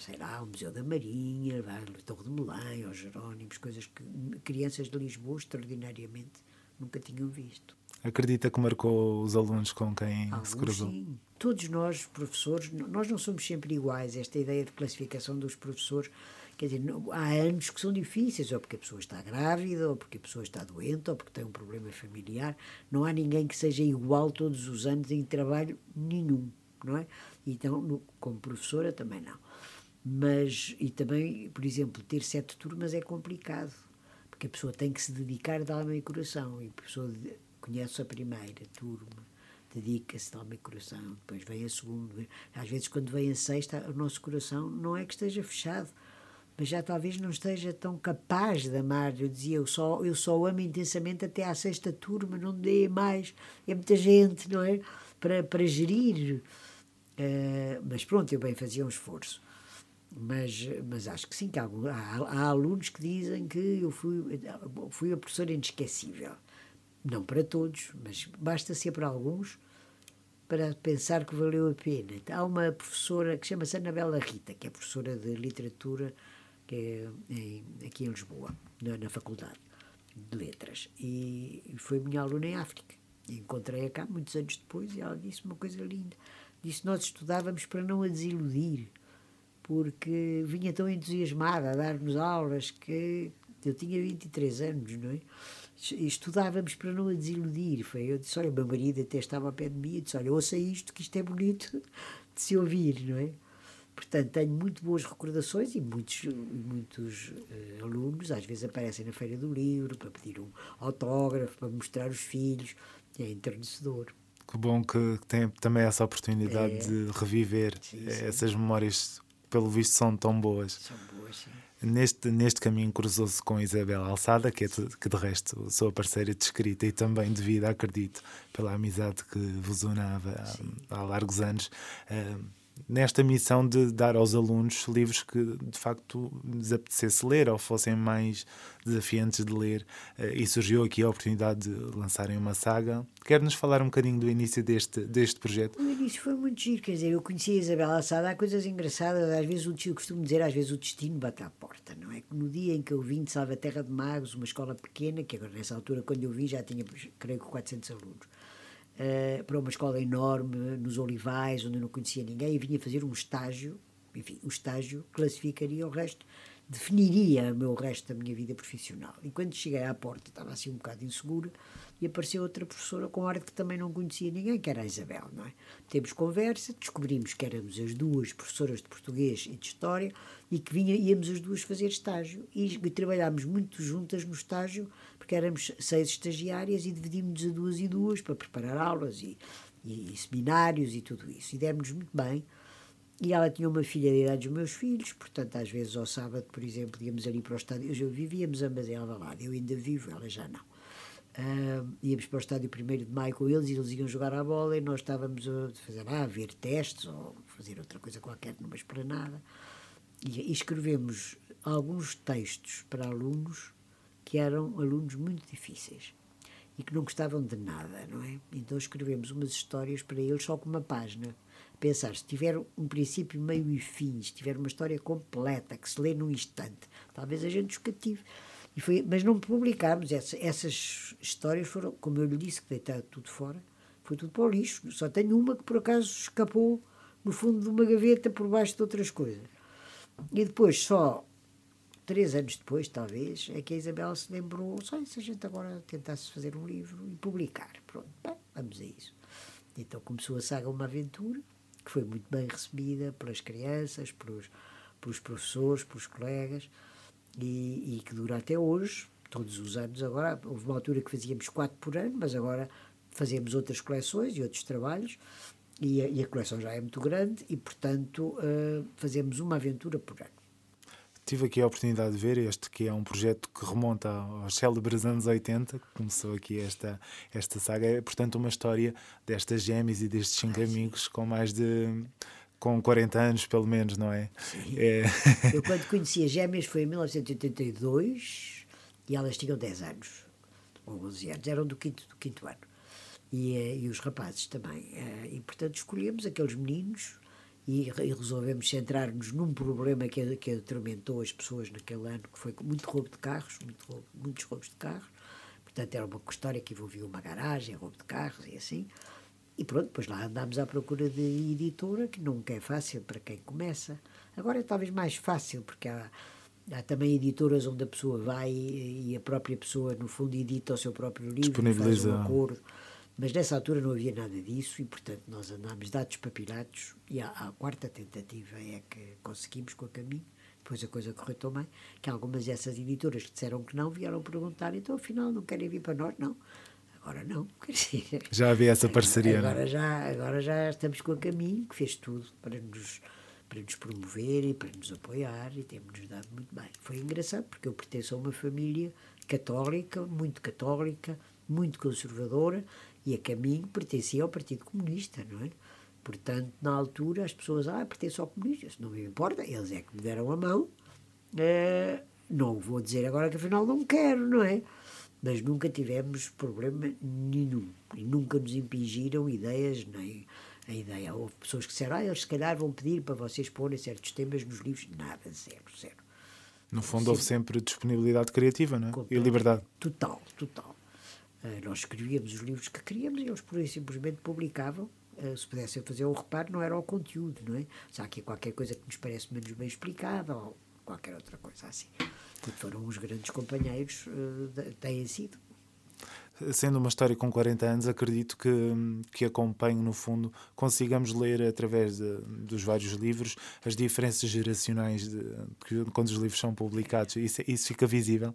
sei lá, ao Museu da Marinha, levei ao Torre de Belém, aos Jerónimos, coisas que crianças de Lisboa extraordinariamente nunca tinham visto. Acredita que marcou os alunos com quem Alguns, se cruzou? Sim. Todos nós, professores, nós não somos sempre iguais. Esta ideia de classificação dos professores, quer dizer, há anos que são difíceis, ou porque a pessoa está grávida, ou porque a pessoa está doente, ou porque tem um problema familiar. Não há ninguém que seja igual todos os anos em trabalho nenhum, não é? Então, no, como professora, também não. Mas, e também, por exemplo, ter sete turmas é complicado porque a pessoa tem que se dedicar de alma e coração, e a pessoa conhece a primeira turma, dedica-se de alma e coração, depois vem a segunda. Às vezes, quando vem a sexta, o nosso coração não é que esteja fechado, mas já talvez não esteja tão capaz de amar. Eu dizia, eu só, eu só amo intensamente até à sexta turma, não dê mais. É muita gente, não é? Para, para gerir. Uh, mas pronto, eu bem fazia um esforço. Mas, mas acho que sim, que há, há, há, alunos que dizem que eu fui, fui a professora inesquecível. Não para todos, mas basta ser para alguns para pensar que valeu a pena. Há uma professora que chama-se Anabela Rita, que é professora de literatura que é em, aqui em Lisboa, na, na Faculdade de Letras. E, foi minha aluna em África. Encontrei-a cá muitos anos depois e ela disse uma coisa linda. Disse: Nós estudávamos para não a desiludir porque vinha tão entusiasmada a dar-nos aulas que eu tinha 23 anos, não é? Estudávamos para não a desiludir. Foi, eu disse, olha, meu marido até estava ao pé de mim e disse, olha, ouça isto, que isto é bonito de se ouvir, não é? Portanto, tenho muito boas recordações e muitos, muitos uh, alunos às vezes aparecem na Feira do Livro para pedir um autógrafo, para mostrar os filhos. É enternecedor. Que bom que tem também essa oportunidade é. de reviver sim, sim. essas memórias, pelo visto, são tão boas. São boas, sim. Neste, neste caminho cruzou-se com Isabel Alçada, que, é de, que de resto sou a parceira de escrita e também devido, acredito, pela amizade que vos unava há, há largos anos. Uh, nesta missão de dar aos alunos livros que de facto lhes apetecesse ler ou fossem mais desafiantes de ler. Eh, e surgiu aqui a oportunidade de lançarem uma saga. Quer-nos falar um bocadinho do início deste, deste projeto? O início foi muito giro, quer dizer, eu conheci a Isabel Assada, há coisas engraçadas, às vezes o eu costumo dizer, às vezes o destino bate à porta, não é? No dia em que eu vim de Salvaterra de Magos, uma escola pequena, que agora nessa altura, quando eu vim, já tinha, creio que 400 alunos uh, para uma escola enorme nos Olivais, onde eu não conhecia ninguém, e vinha fazer um estágio. Enfim, o estágio classificaria o resto, definiria o meu resto da minha vida profissional. E quando cheguei à porta, estava assim um bocado insegura, e apareceu outra professora com ar de que também não conhecia ninguém, que era a Isabel, não é? Temos conversa, descobrimos que éramos as duas professoras de português e de história e que vinha, íamos as duas fazer estágio e, e trabalhámos muito juntas no estágio porque éramos seis estagiárias e dividimos-nos a duas e duas para preparar aulas e, e, e seminários e tudo isso. E demos muito bem. E ela tinha uma filha da idade dos meus filhos, portanto, às vezes ao sábado, por exemplo, íamos ali para o estádio. Eu vivíamos ambas em Alvalade, eu ainda vivo, ela já não. Uh, íamos para o estádio 1 de maio com eles e eles iam jogar a bola e nós estávamos a fazer lá, a ver testes ou fazer outra coisa qualquer numa esplanada. E, e escrevemos alguns textos para alunos que eram alunos muito difíceis e que não gostavam de nada, não é? Então escrevemos umas histórias para eles só com uma página. Pensar, se tiver um princípio, meio e fim, se tiver uma história completa, que se lê num instante, talvez a gente os cative. E foi, mas não publicámos. Essa, essas histórias foram, como eu lhe disse, que deitar tudo fora, foi tudo para o lixo. Só tenho uma que por acaso escapou no fundo de uma gaveta por baixo de outras coisas. E depois, só três anos depois, talvez, é que a Isabel se lembrou, só se a gente agora tentasse fazer um livro e publicar. Pronto, bem, vamos a isso. Então começou a saga Uma Aventura, que foi muito bem recebida pelas crianças, pelos, pelos professores, pelos colegas, e, e que dura até hoje, todos os anos agora. Houve uma altura que fazíamos quatro por ano, mas agora fazemos outras coleções e outros trabalhos, e a, e a coleção já é muito grande, e portanto uh, fazemos uma aventura por ano tive aqui a oportunidade de ver este que é um projeto que remonta aos célebres anos 80, que começou aqui esta, esta saga. É, portanto, uma história destas gêmeas e destes cinco amigos com mais de com 40 anos, pelo menos, não é? Sim. é... Eu, quando conheci as gêmeas, foi em 1982 e elas tinham 10 anos, ou 11 anos, eram do quinto, do quinto ano. E, eh, e os rapazes também. Eh, e, portanto, escolhemos aqueles meninos e, e resolvemos centrar-nos num problema que, que atormentou as pessoas naquele ano, que foi muito roubo de carros, muito roubo, muitos roubos de carros. Portanto, era uma história que envolvia uma garagem, roubo de carros e assim. E pronto, depois lá andámos à procura de editora, que nunca é fácil para quem começa. Agora é talvez mais fácil, porque há, há também editoras onde a pessoa vai e, a própria pessoa, no fundo, edita o seu próprio livro, faz um acordo. Mas nessa altura não havia nada disso e, portanto, nós andámos dados papilados e a, a quarta tentativa é que conseguimos com a caminho. Depois a coisa correu tão bem que algumas dessas editoras que disseram que não vieram perguntar, então afinal não querem vir para nós? Não. Agora não. Já havia essa parceria, agora, não? Já, agora já estamos com a caminho, que fez tudo para nos, para nos promover e para nos apoiar e temos-nos dado muito bem. Foi engraçado porque eu pertenço a uma família católica, muito católica, muito conservadora e a caminho pertencia ao Partido Comunista, não é? Portanto, na altura, as pessoas, ah, pertence ao comunista, isso não me importa, eles é que me deram a mão. É, não vou dizer agora que afinal não quero, não é? Mas nunca tivemos problema nenhum. E nunca nos impingiram ideias, nem a ideia. Houve pessoas que disseram, ah, eles se calhar vão pedir para vocês porem certos temas nos livros. Nada, zero, zero. No fundo, Sim. houve sempre disponibilidade criativa, não é? E liberdade. Total, total. Uh, nós escrevíamos os livros que queríamos e eles por simplesmente publicavam. Uh, se pudessem fazer um reparo, não era o conteúdo, não é? Se há aqui qualquer coisa que nos parece menos bem explicada ou qualquer outra coisa assim. Foram os grandes companheiros, uh, têm sido. Sendo uma história com 40 anos, acredito que, que acompanho, no fundo, consigamos ler através de, dos vários livros as diferenças geracionais de, de, quando os livros são publicados. Isso, isso fica visível?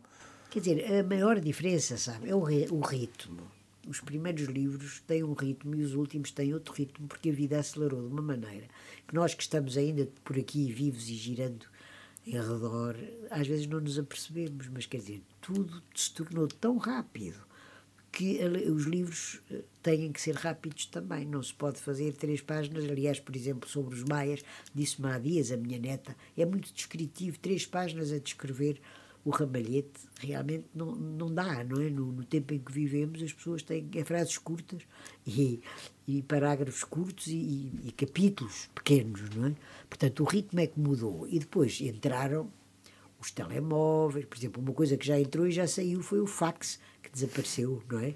Quer dizer, a maior diferença, sabe, é o, o ritmo. Os primeiros livros têm um ritmo e os últimos têm outro ritmo, porque a vida acelerou de uma maneira que nós que estamos ainda por aqui vivos e girando em redor, às vezes não nos apercebemos, mas quer dizer, tudo se tornou tão rápido que os livros eh, têm que ser rápidos também. Não se pode fazer três páginas. Aliás, por exemplo, sobre os maias, disse-me há dias a minha neta, é muito descritivo, três páginas a descrever o ramalhete. Realmente não, não dá, não é? No, no tempo em que vivemos, as pessoas têm é, frases curtas e, e parágrafos curtos e, e, e capítulos pequenos, não é? Portanto, o ritmo é que mudou. E depois entraram os telemóveis, por exemplo, uma coisa que já entrou e já saiu foi o fax, que desapareceu, não é?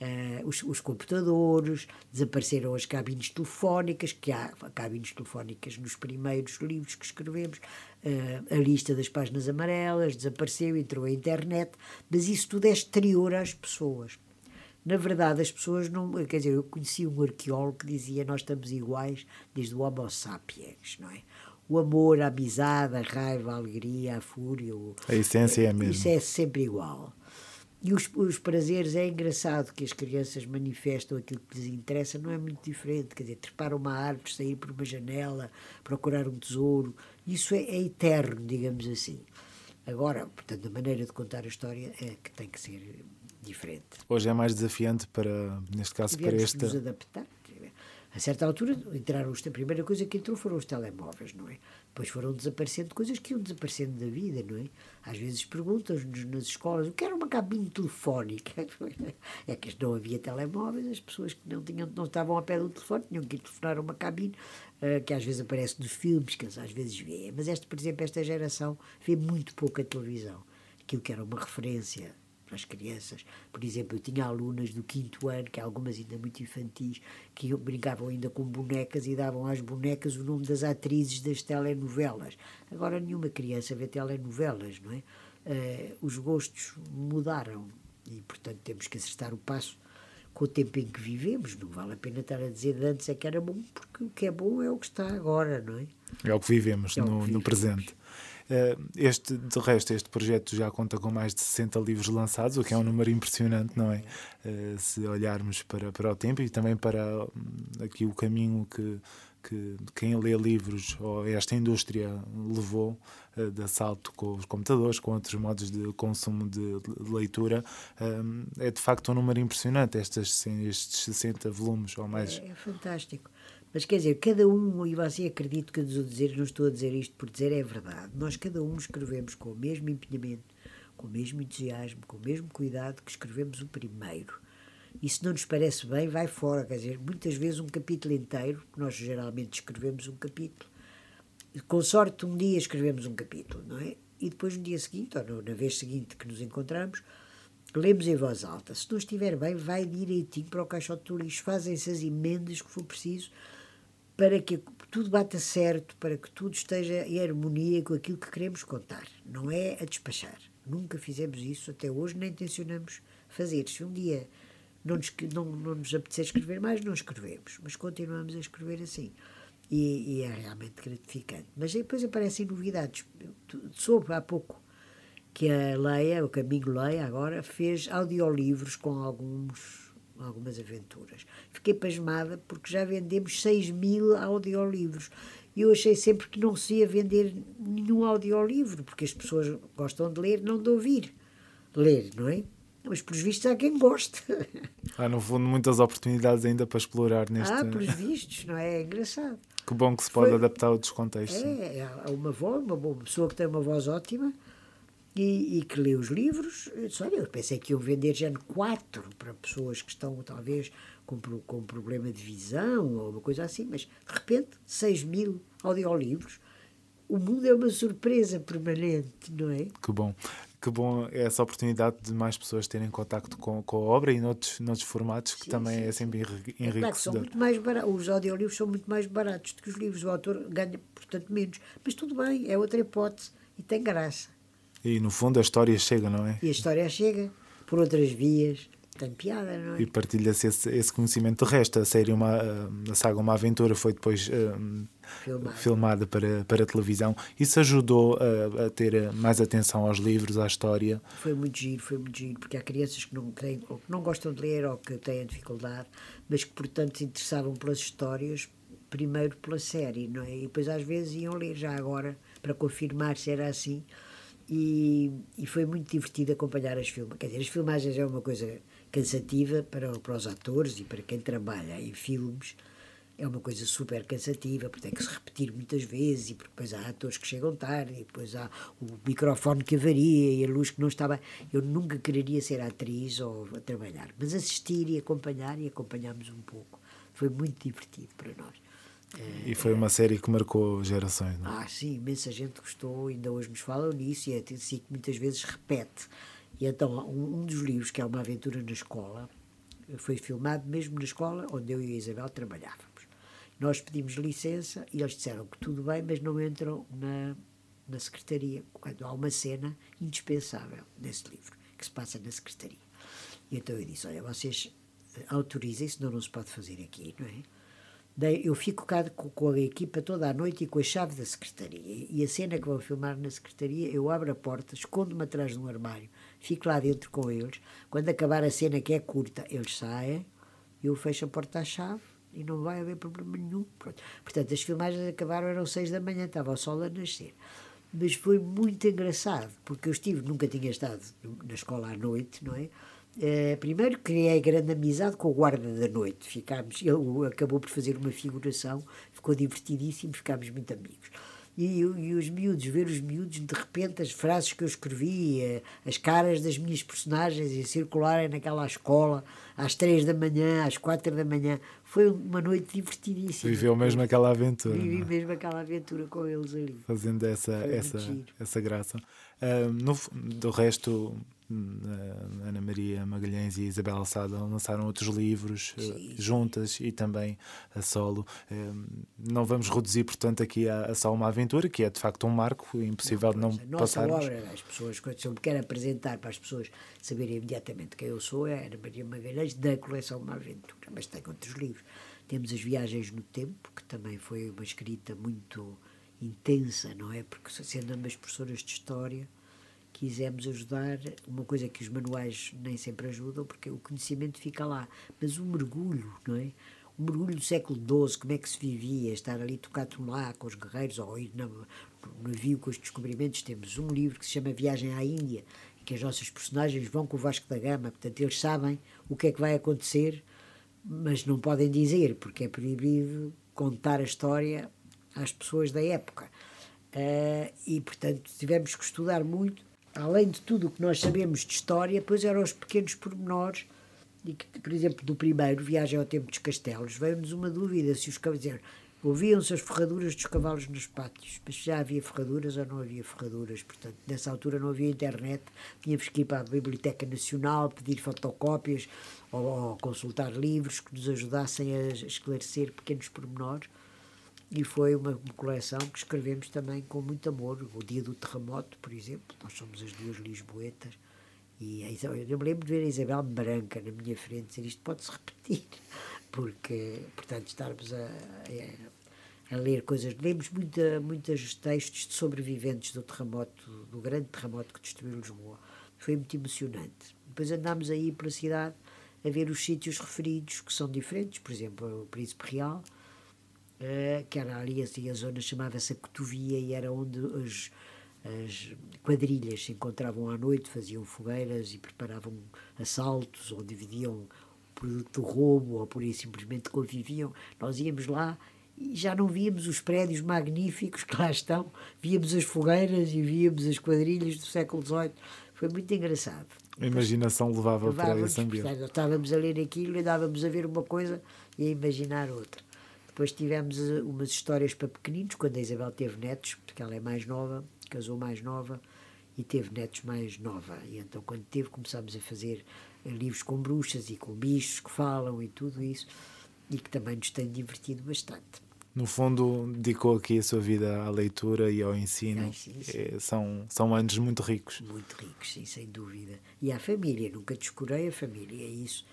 Uh, os, os, computadores, desapareceram as cabines telefónicas, que há cabines telefónicas nos primeiros livros que escrevemos, uh, a lista das páginas amarelas desapareceu, entrou a internet, mas isso tudo é exterior às pessoas. Na verdade, as pessoas não. Quer dizer, eu conheci um arqueólogo que dizia nós estamos iguais desde o Homo sapiens, não é? o amor, a amizade, a raiva, a alegria, a fúria. O, a essência é a mesma. Isso é sempre igual. E os, os prazeres, é engraçado que as crianças manifestam aquilo que lhes interessa, não é muito diferente. Quer dizer, trepar uma árvore, sair por uma janela, procurar um tesouro, isso é, é eterno, digamos assim. Agora, portanto, a maneira de contar a história é que tem que ser diferente. Hoje é mais desafiante para, neste caso, Tivemos para esta. nos adaptar a certa altura, entraram os, a primeira coisa que entrou foram os telemóveis, não é? Depois foram desaparecendo coisas que iam desaparecendo da vida, não é? Às vezes perguntam-nos nas escolas o que era uma cabine telefónica. É que não havia telemóveis, as pessoas que não, tinham, não estavam a pé do telefone tinham que telefonar a uma cabine, uh, que às vezes aparece nos filmes, que às vezes vê. Mas, este, por exemplo, esta geração vê muito pouca televisão. Aquilo que era uma referência para as crianças. Por exemplo, eu tinha alunas do quinto ano, que algumas ainda muito infantis, que brincavam ainda com bonecas e davam às bonecas o nome das atrizes das telenovelas. Agora nenhuma criança vê telenovelas, não é? Uh, os gostos mudaram e, portanto, temos que acertar o passo com o tempo em que vivemos. Não vale a pena estar a dizer de antes é que era bom, porque o que é bom é o que está agora, não é? É o que vivemos, é no, que vivemos. no presente. Eh, este, de resto, este projeto já conta com mais de 60 livros lançados, o que é um número impressionante, não é? Eh, se olharmos para, para o tempo e também para hum, aqui o caminho que, que quem lê livros ou esta indústria levou uh, de assalto com os computadores, com outros modos de consumo de, de leitura, um, é de facto um número impressionante, estes, estes 60 volumes ou mais. É, é fantástico. Mas quer dizer, cada um, e você acredito que estou a dizer, não estou a dizer isto por dizer, é verdade. Nós cada um escrevemos com o mesmo empenhamento, com o mesmo entusiasmo, com o mesmo cuidado que escrevemos o primeiro. E se não nos parece bem, vai fora. Quer dizer, muitas vezes um capítulo inteiro, nós geralmente escrevemos um capítulo, com sorte um dia escrevemos um capítulo, não é? E depois no dia seguinte, ou na vez seguinte que nos encontramos, lemos em voz alta. Se não estiver bem, vai direitinho para o caixote do lixo. Fazem-se as emendas que for preciso para que tudo bata certo, para que tudo esteja em harmonia com aquilo que queremos contar. Não é a despachar. Nunca fizemos isso até hoje, nem intencionamos fazer. Se um dia não nos, não, não nos apetecer escrever mais, não escrevemos, mas continuamos a escrever assim. E, e é realmente gratificante. Mas depois aparecem novidades. Soube há pouco que a Leia, o Caminho Leia, agora fez audiolivros com alguns algumas aventuras. Fiquei pasmada porque já vendemos 6 mil audiolivros. E eu achei sempre que não se ia vender nenhum audiolivro, porque as pessoas gostam de ler, não de ouvir. Ler, não é? Mas, pelos vistos, há quem goste. Há, no fundo, muitas oportunidades ainda para explorar neste... Ah, pelos vistos, não é? É engraçado. Que bom que se pode Foi... adaptar a outros contextos. É, há uma voz, uma, boa pessoa que tem uma voz ótima, e, e, que lê os livros. Eu, disse, olha, eu pensei que iam vender já quatro para pessoas que estão talvez com, com problema de visão ou uma coisa assim, mas de repente 6 mil audiolivros. O mundo é uma surpresa permanente, não é? Que bom. Que bom essa oportunidade de mais pessoas terem contacto com, com a obra e noutros, noutros formatos, que sim, também sim, é sempre enriquecedor. É claro são muito mais baratos, os audiolivros são muito mais baratos do que os livros. O autor ganha, portanto, menos. Mas tudo bem, é outra hipótese e tem graça. E no fundo a história chega, não é? E a história chega por outras vias tem piada, não é? E partilha-se esse, esse, conhecimento. De resto, a série, uma, a saga Uma Aventura, foi depois um, filmada. filmada, para, para televisão. Isso ajudou a, a, ter mais atenção aos livros, à história? Foi muito giro, foi muito giro, porque há crianças que não, têm, ou que não gostam de ler ou que têm dificuldade, mas que, portanto, se interessavam pelas histórias, primeiro pela série, não é? E depois, às vezes, iam ler já agora para confirmar se era assim. E, e, foi muito divertido acompanhar as filmagens. Quer dizer, as filmagens é uma coisa cansativa para, para os atores e para quem trabalha em filmes. É uma coisa super cansativa, porque tem que se repetir muitas vezes, e depois há atores que chegam tarde, e depois há o microfone que avaria e a luz que não estava. Eu nunca quereria ser atriz ou a trabalhar, mas assistir e acompanhar, e acompanhámos um pouco. Foi muito divertido para nós. E foi uma série que marcou gerações, não é? Ah, sim, imensa gente gostou, ainda hoje nos falam nisso e é assim que muitas vezes repete. E então, um, um, dos livros, que é Uma Aventura na Escola, foi filmado mesmo na escola onde eu e a Isabel trabalhávamos. Nós pedimos licença e eles disseram que tudo bem, mas não entram na, na secretaria, quando há uma cena indispensável nesse livro, que se passa na secretaria. E então eu disse: Olha, vocês autorizem, senão não se pode fazer aqui, não é? Eu fico cá com a equipa toda a noite e com a chave da secretaria. E a cena que vou filmar na secretaria, eu abro a porta, escondo-me atrás de um armário, fico lá dentro com eles. Quando acabar a cena, que é curta, eles saem, eu fecho a porta à chave e não vai haver problema nenhum. Pronto. Portanto, as filmagens acabaram, eram seis da manhã, estava o sol a nascer. Mas foi muito engraçado, porque eu estive, nunca tinha estado na escola à noite, não é? Uh, primeiro criei grande amizade com o guarda da noite. Ficámos, ele acabou por fazer uma figuração, ficou divertidíssimo, ficámos muito amigos. E, e, os miúdos, ver os miúdos, de repente, as frases que eu escrevia, as caras das minhas personagens e circularem naquela escola às três da manhã, às quatro da manhã, foi uma noite divertidíssima. Viveu mesmo aquela aventura. Vivi é? mesmo aquela aventura com eles ali. Fazendo essa, essa, essa graça. Uh, no, do resto, Ana Maria Magalhães e Isabel Alçada lançaram outros livros eh, Sim. juntas e também a solo. Eh, não vamos reduzir, portanto, aqui a, só uma aventura, que é de facto um marco impossível não, de não passarmos. obra, as pessoas, quando eu me quero apresentar para as pessoas saberem imediatamente quem eu sou, é Ana Maria Magalhães, da coleção Uma Aventura, mas tem outros livros. Temos As Viagens no Tempo, que também foi uma escrita muito intensa, não é? Porque sendo ambas professoras de História, quisemos ajudar, uma coisa que os manuais nem sempre ajudam, porque o conhecimento fica lá, mas o mergulho, não é? O mergulho do século XII, como é que se vivia, estar ali tocado lá com os guerreiros, ou ir no, navio com os descobrimentos. Temos um livro que se chama Viagem à Índia, em que as nossas personagens vão com o Vasco da Gama, portanto, eles sabem o que é que vai acontecer, mas não podem dizer, porque é proibido contar a história às pessoas da época. Uh, e, portanto, tivemos que estudar muito além de tudo o que nós sabemos de história, depois eram os pequenos pormenores, e que, por exemplo, do primeiro, Viagem ao Tempo dos Castelos, veio-nos uma dúvida se os cavaleiros. Ouviam-se as ferraduras dos cavalos nos pátios, mas já havia ferraduras ou não havia ferraduras. Portanto, nessa altura não havia internet, tínhamos que ir para a Biblioteca Nacional, pedir fotocópias ou, ou consultar livros que nos ajudassem a esclarecer pequenos pormenores e foi uma, coleção que escrevemos também com muito amor. O dia do terremoto, por exemplo, nós somos as duas lisboetas. E eu me lembro de ver a Isabel Branca na minha frente dizer isto pode-se repetir, porque, portanto, estarmos a, a, a ler coisas. Lemos muita, muitos textos de sobreviventes do terremoto, do grande terremoto que destruiu Lisboa. Foi muito emocionante. Depois andámos aí pela cidade a ver os sítios referidos, que são diferentes, por exemplo, o Príncipe Real uh, que era ali assim, a zona chamava-se Cotovia e era onde as, as quadrilhas se encontravam à noite, faziam fogueiras e preparavam assaltos ou dividiam produto do roubo ou por aí simplesmente conviviam. Nós íamos lá e já não víamos os prédios magníficos que lá estão, víamos as fogueiras e víamos as quadrilhas do século XVIII. Foi muito engraçado. A imaginação levava para esse ambiente. estávamos a ler aquilo e dávamos a ver uma coisa e a imaginar outra. Depois tivemos eh, umas histórias para pequeninos, quando a Isabel teve netos, porque ela é mais nova, casou mais nova e teve netos mais nova. E então, quando teve, começámos a fazer eh, livros com bruxas e com bichos que falam e tudo isso, e que também nos tem divertido bastante. No fundo, dedicou aqui a sua vida à leitura e ao ensino. Ai, sim, sim. É, são, são anos muito ricos. Muito ricos, sim, sem dúvida. E à família, nunca descurei a família, é isso.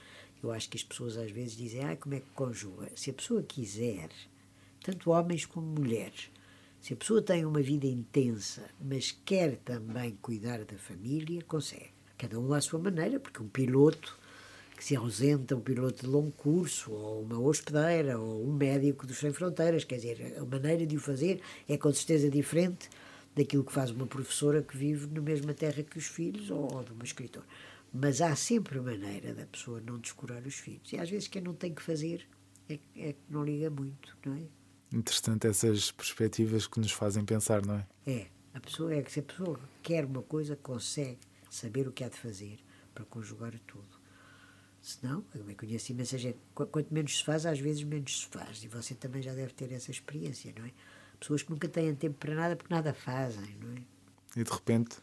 Eu acho que as pessoas às vezes dizem, ah, como é que conjuga? Se a pessoa quiser, tanto homens como mulheres, se a pessoa tem uma vida intensa, mas quer também cuidar da família, consegue. Cada um à sua maneira, porque um piloto que se ausenta, um piloto de longo curso, ou uma hospedeira, ou um médico dos Sem Fronteiras, quer dizer, a maneira de o fazer é com certeza diferente daquilo que faz uma professora que vive na mesma terra que os filhos, ou, ou de uma escritora. Mas há sempre maneira da pessoa não descurar os filhos. E às vezes quem não tem que fazer é, é que não liga muito, não é? Interessante essas perspectivas que nos fazem pensar, não é? É. A pessoa é que se a pessoa quer uma coisa, consegue saber o que há de fazer para conjugar tudo. Senão, eu conheço imensa gente. Quanto menos se faz, às vezes menos se faz. E você também já deve ter essa experiência, não é? Pessoas que nunca têm tempo para nada porque nada fazem, não é? E de repente,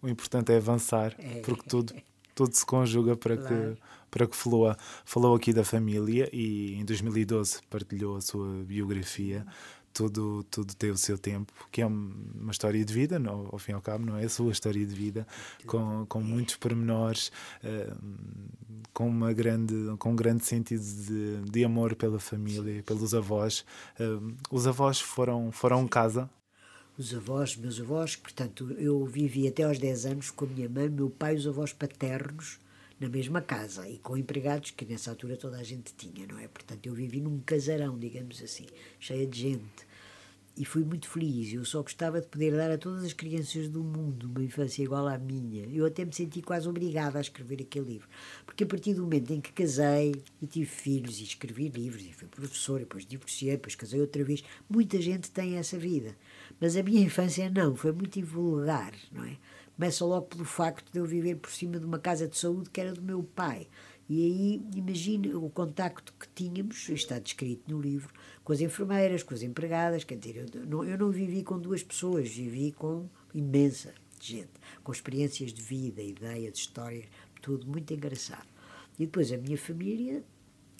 o importante é avançar, é. porque tudo, tudo se conjuga para claro. que para que flua. Falou aqui da família e em 2012 partilhou a sua biografia tudo, tudo tem o seu tempo, que é uma história de vida, não, ao fim e ao cabo, não é a sua história de vida, com, com muitos pormenores, uh, com, uma grande, com um grande sentido de, de amor pela família, pelos avós. Uh, os avós foram, foram casa? Os avós, meus avós, portanto, eu vivi até aos 10 anos com a minha mãe, meu pai, os avós paternos, na mesma casa e com empregados que nessa altura toda a gente tinha, não é? Portanto, eu vivi num casarão, digamos assim, cheia de gente. E fui muito feliz. Eu só gostava de poder dar a todas as crianças do mundo uma infância igual à minha. Eu até me senti quase obrigada a escrever aquele livro. Porque a partir do momento em que casei e tive filhos e escrevi livros e fui professor, e depois divorciei, depois casei outra vez, muita gente tem essa vida. Mas a minha infância não, foi muito invulgar, não é? Começa logo pelo facto de eu viver por cima de uma casa de saúde que era do meu pai. E aí, imagine o contacto que tínhamos, está descrito no livro, com as enfermeiras, com as empregadas. Quer dizer, eu não, eu não vivi com duas pessoas, vivi com imensa gente, com experiências de vida, ideias, histórias, tudo muito engraçado. E depois a minha família,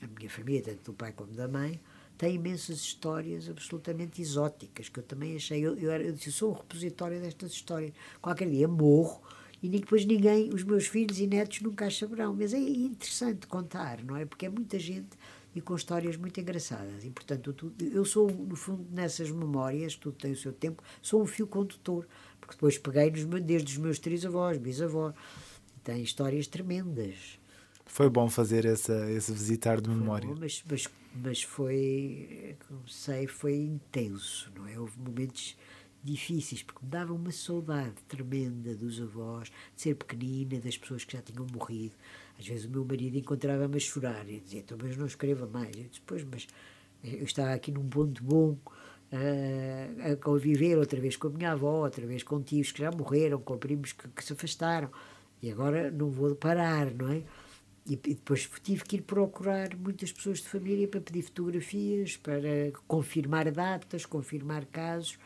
a minha família, tanto do pai como da mãe, tem imensas histórias absolutamente exóticas, que eu também achei. Eu, eu, eu, disse, eu sou um repositório destas histórias. Qualquer dia morro e depois ninguém, os meus filhos e netos nunca as saberão. Mas é interessante contar, não é? Porque é muita gente e com histórias muito engraçadas. E, portanto, eu sou, no fundo, nessas memórias, tudo tem o seu tempo, sou um fio condutor, porque depois peguei nos, desde os meus três avós, bisavós, tem histórias tremendas. Foi bom fazer essa, esse visitar de memória. Bom, mas, mas, mas foi, como sei, foi intenso, não é? Houve momentos difíceis, porque me dava uma saudade tremenda dos avós, de ser pequenina, das pessoas que já tinham morrido. Às vezes o meu marido encontrava-me a chorar e dizia, então, mas não escreva mais. Eu disse, pois, mas eu estava aqui num ponto bom, uh, a conviver outra vez com a minha avó, outra vez com tios que já morreram, com primos que, que se afastaram, e agora não vou parar, não é? E, e, depois tive que ir procurar muitas pessoas de família para pedir fotografias, para confirmar datas, confirmar casos,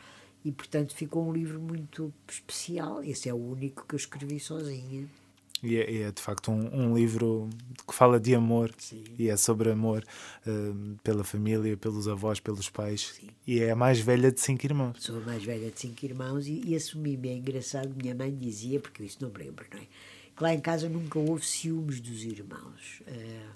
e portanto ficou um livro muito especial. Esse é o único que eu escrevi sozinha. E é, é de facto um, um, livro que fala de amor Sim. e é sobre amor uh, pela família, pelos avós, pelos pais. Sim. E é a mais velha de cinco irmãos. Sou a mais velha de cinco irmãos e, e assumi-me. É engraçado, minha mãe dizia, porque isso não me lembro, não é? Que lá em casa nunca houve ciúmes dos irmãos. Eh,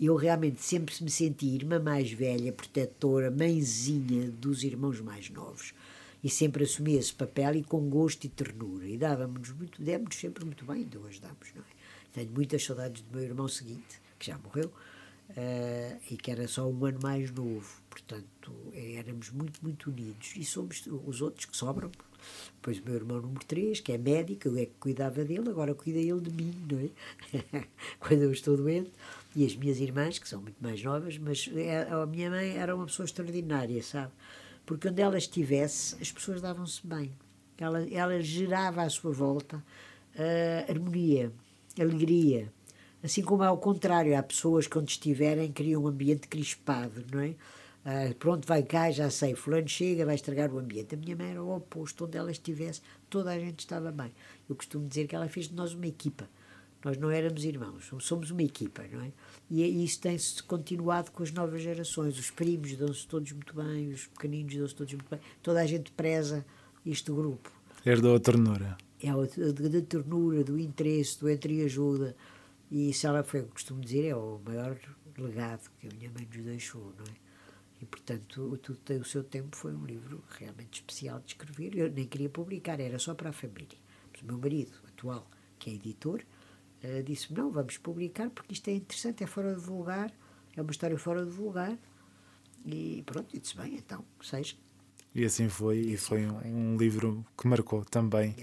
eu realmente sempre me senti irmã mais velha, protetora, mãezinha dos irmãos mais novos. E sempre assumi esse papel e com gosto e ternura. E dávamos muito, demos sempre muito bem, ainda hoje damos, não é? Tenho muitas saudades do meu irmão seguinte, que já morreu, uh, e que era só um ano mais novo. Portanto, éramos muito, muito unidos. E somos os outros que sobram, depois o meu irmão número 3, que é médico, eu é que cuidava dele, agora cuida ele de mim, não é? Quando eu estou doente. E as minhas irmãs, que são muito mais novas, mas é, a minha mãe era uma pessoa extraordinária, sabe? Porque onde ela estivesse, as pessoas davam-se bem. Ela, ela gerava à sua volta uh, harmonia, alegria. Assim como ao contrário, há pessoas que onde estiverem criam um ambiente crispado, não é? Ah, pronto, vai cá, já sei, fulano chega, vai estragar o ambiente. A minha mãe era o oposto, onde ela estivesse, toda a gente estava bem. Eu costumo dizer que ela fez de nós uma equipa, Nós não éramos irmãos, somos uma equipa, não é? E isso tem-se continuado com as novas gerações. Os primos dão-se todos muito bem, os pequeninos dão-se todos muito bem. Toda a gente preza este grupo. Herdou a ternura. É a da ternura, do interesse, do entreajuda. E isso ela foi, eu costumo dizer, é o maior legado que a minha mãe nos deixou, não é? E, portanto, Tudo Tem o Seu Tempo foi um livro realmente especial de escrever. Eu nem queria publicar, era só para a família. Mas o meu marido, atual, que é editor, uh, disse não, vamos publicar porque isto é interessante, é fora de vulgar, é uma história fora de vulgar. E pronto, eu disse bem, então, seja. E assim foi, e, assim foi, foi, Um, livro que marcou também.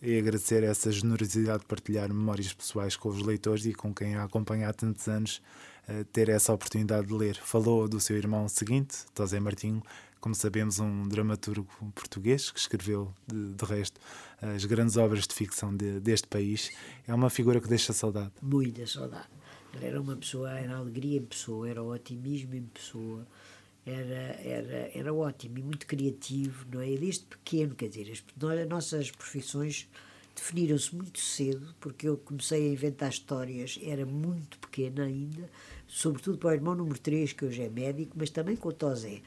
E agradecer essa generosidade de partilhar memórias pessoais com os leitores e com quem a acompanha há tantos anos, uh, ter essa oportunidade de ler. Falou do seu irmão seguinte, José Martinho, como sabemos, um dramaturgo português que escreveu, de, de resto, as grandes obras de ficção de, deste país. É uma figura que deixa saudade. Muita saudade. Ele era uma pessoa, era alegria em pessoa, era otimismo em pessoa, era, era, era ótimo e muito criativo, não é? Desde pequeno, quer dizer, as, as nossas profissões definiram-se muito cedo, porque eu comecei a inventar histórias, era muito pequena ainda, sobretudo para o irmão número 3, que hoje é médico, mas também com o Tosé.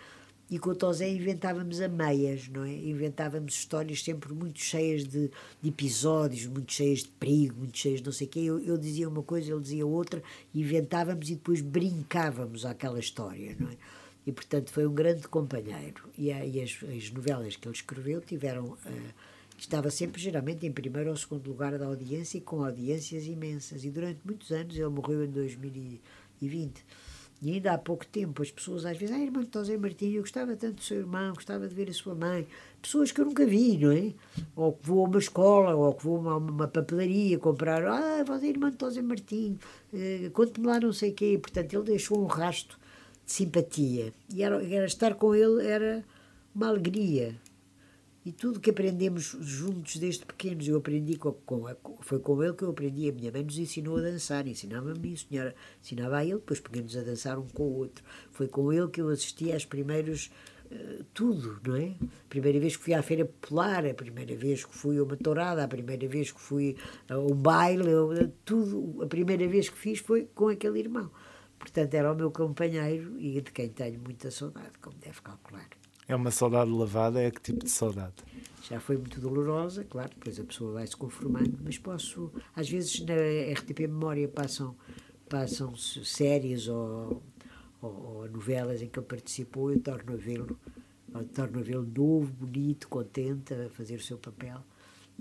E com o Tosé inventávamos a meias, não é? Inventávamos histórias sempre muito cheias de, de episódios, muito cheias de perigo, muito cheias de não sei o quê. Eu, eu dizia uma coisa, ele dizia outra, inventávamos e depois brincávamos àquela história, não é? E, portanto, foi um grande companheiro. E, e as, as, novelas que ele escreveu tiveram... Uh, estava sempre, geralmente, em primeiro ou segundo lugar da audiência e com audiências imensas. E durante muitos anos, ele morreu em 2020 e ainda há pouco tempo as pessoas às vezes, ah, irmão de José Martinho, eu gostava tanto do seu irmão, gostava de ver a sua mãe. Pessoas que eu nunca vi, não é? Ou que vou a uma escola, ou que vou a uma, uma papelaria comprar, ah, você é irmão de José Martinho, eh, conte-me lá não sei o quê. Portanto, ele deixou um rasto simpatia. E era, era estar com ele era uma alegria. E tudo que aprendemos juntos desde pequenos, eu aprendi com, com, foi com ele que eu aprendi. A minha mãe nos ensinou a dançar, ensinava-me isso, senhora, ensinava a ele, depois peguemos a dançar um com o outro. Foi com ele que eu assisti às primeiros uh, tudo, não é? A primeira vez que fui à feira popular, a primeira vez que fui a uma tourada, a primeira vez que fui a um baile, tudo, a primeira vez que fiz foi com aquele irmão. Portanto, era o meu companheiro e de quem tenho muita saudade, como deve calcular. É uma saudade lavada, é que tipo de saudade? Já foi muito dolorosa, claro, depois a pessoa vai se conformando, mas posso, às vezes na RTP Memória passam, passam séries ou, ou, ou novelas em que ele participou, eu torno a vê-lo, torno a vê-lo novo, bonito, contente a fazer o seu papel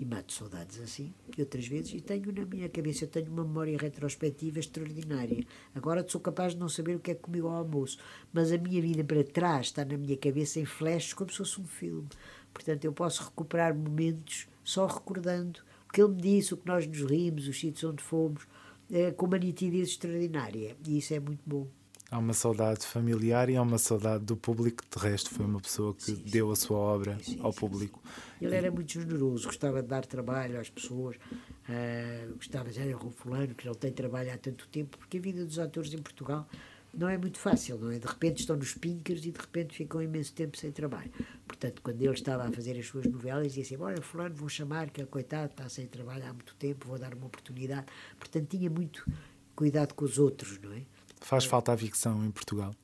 e mato saudades assim, e outras vezes, e tenho na minha cabeça, tenho uma memória retrospectiva extraordinária. Agora sou capaz de não saber o que é que comigo ao almoço, mas a minha vida para trás está na minha cabeça em flashes, como se fosse um filme. Portanto, eu posso recuperar momentos só recordando o que ele me disse, o que nós nos rimos, os sítios onde fomos, é, com uma nitidez extraordinária, e isso é muito bom. Há uma saudade familiar e há uma saudade do público. De resto, foi uma pessoa que sim, deu a sua obra sim, ao público. Ele era muito generoso, gostava de dar trabalho às pessoas, uh, gostava de dizer, o fulano que não tem trabalho há tanto tempo, porque a vida dos atores em Portugal não é muito fácil, não é? De repente estão nos pinkers e de repente ficam imenso tempo sem trabalho. Portanto, quando ele estava a fazer as suas novelas, dizia assim: Olha, Fulano, vou chamar, que ele, coitado, está sem trabalho há muito tempo, vou dar uma oportunidade. Portanto, tinha muito cuidado com os outros, não é? Faz falta a ficção em Portugal?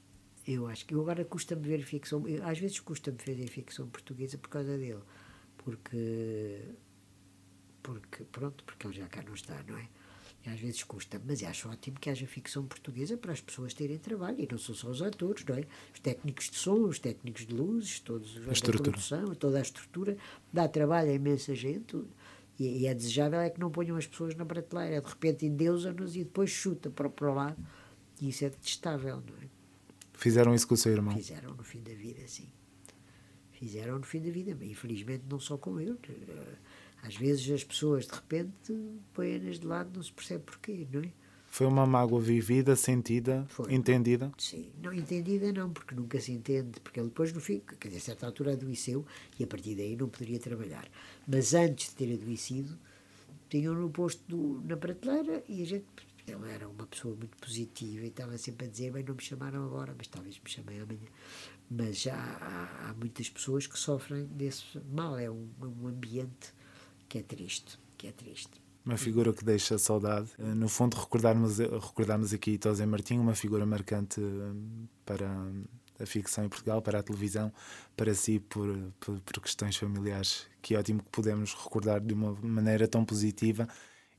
Eu acho que eu agora custa-me ver ficção, às vezes custa-me fazer ficção portuguesa por causa dele, porque, porque pronto, porque ele já cá não está, não é? E às vezes custa, mas acho ótimo que haja ficção portuguesa para as pessoas terem trabalho, e não são só os atores, não é? Os técnicos de som, os técnicos de luzes, todos, a, a produção, toda a estrutura, dá trabalho a imensa gente, e, e, é desejável é que não ponham as pessoas na prateleira, de repente endeusam-nos e depois chuta para, para o lado e isso é detestável, não é? Fizeram isso com o seu irmão? Fizeram no fim da vida, sim. Fizeram no fim da vida, mas infelizmente não só com ele. Às vezes as pessoas de repente põem-nas de lado, não se percebe porquê, não é? Foi uma mágoa vivida, sentida, Foi. entendida? Sim, não entendida não, porque nunca se entende, porque ele depois no fim, quer dizer, a certa altura adoeceu e a partir daí não poderia trabalhar. Mas antes de ter adoecido, tinham-no posto do, na prateleira e a gente ele era uma pessoa muito positiva e estava sempre a dizer: bem, não me chamaram agora, mas talvez me chamem amanhã. Mas já há, há muitas pessoas que sofrem desse mal. É um, um ambiente que é triste, que é triste. Uma figura que deixa saudade. Eh, no fundo, recordarmos, recordarmos aqui Tosé Martim, uma figura marcante eh, para a ficção em Portugal, para a televisão, para si, por, por, por questões familiares. Que ótimo que podemos recordar de uma maneira tão positiva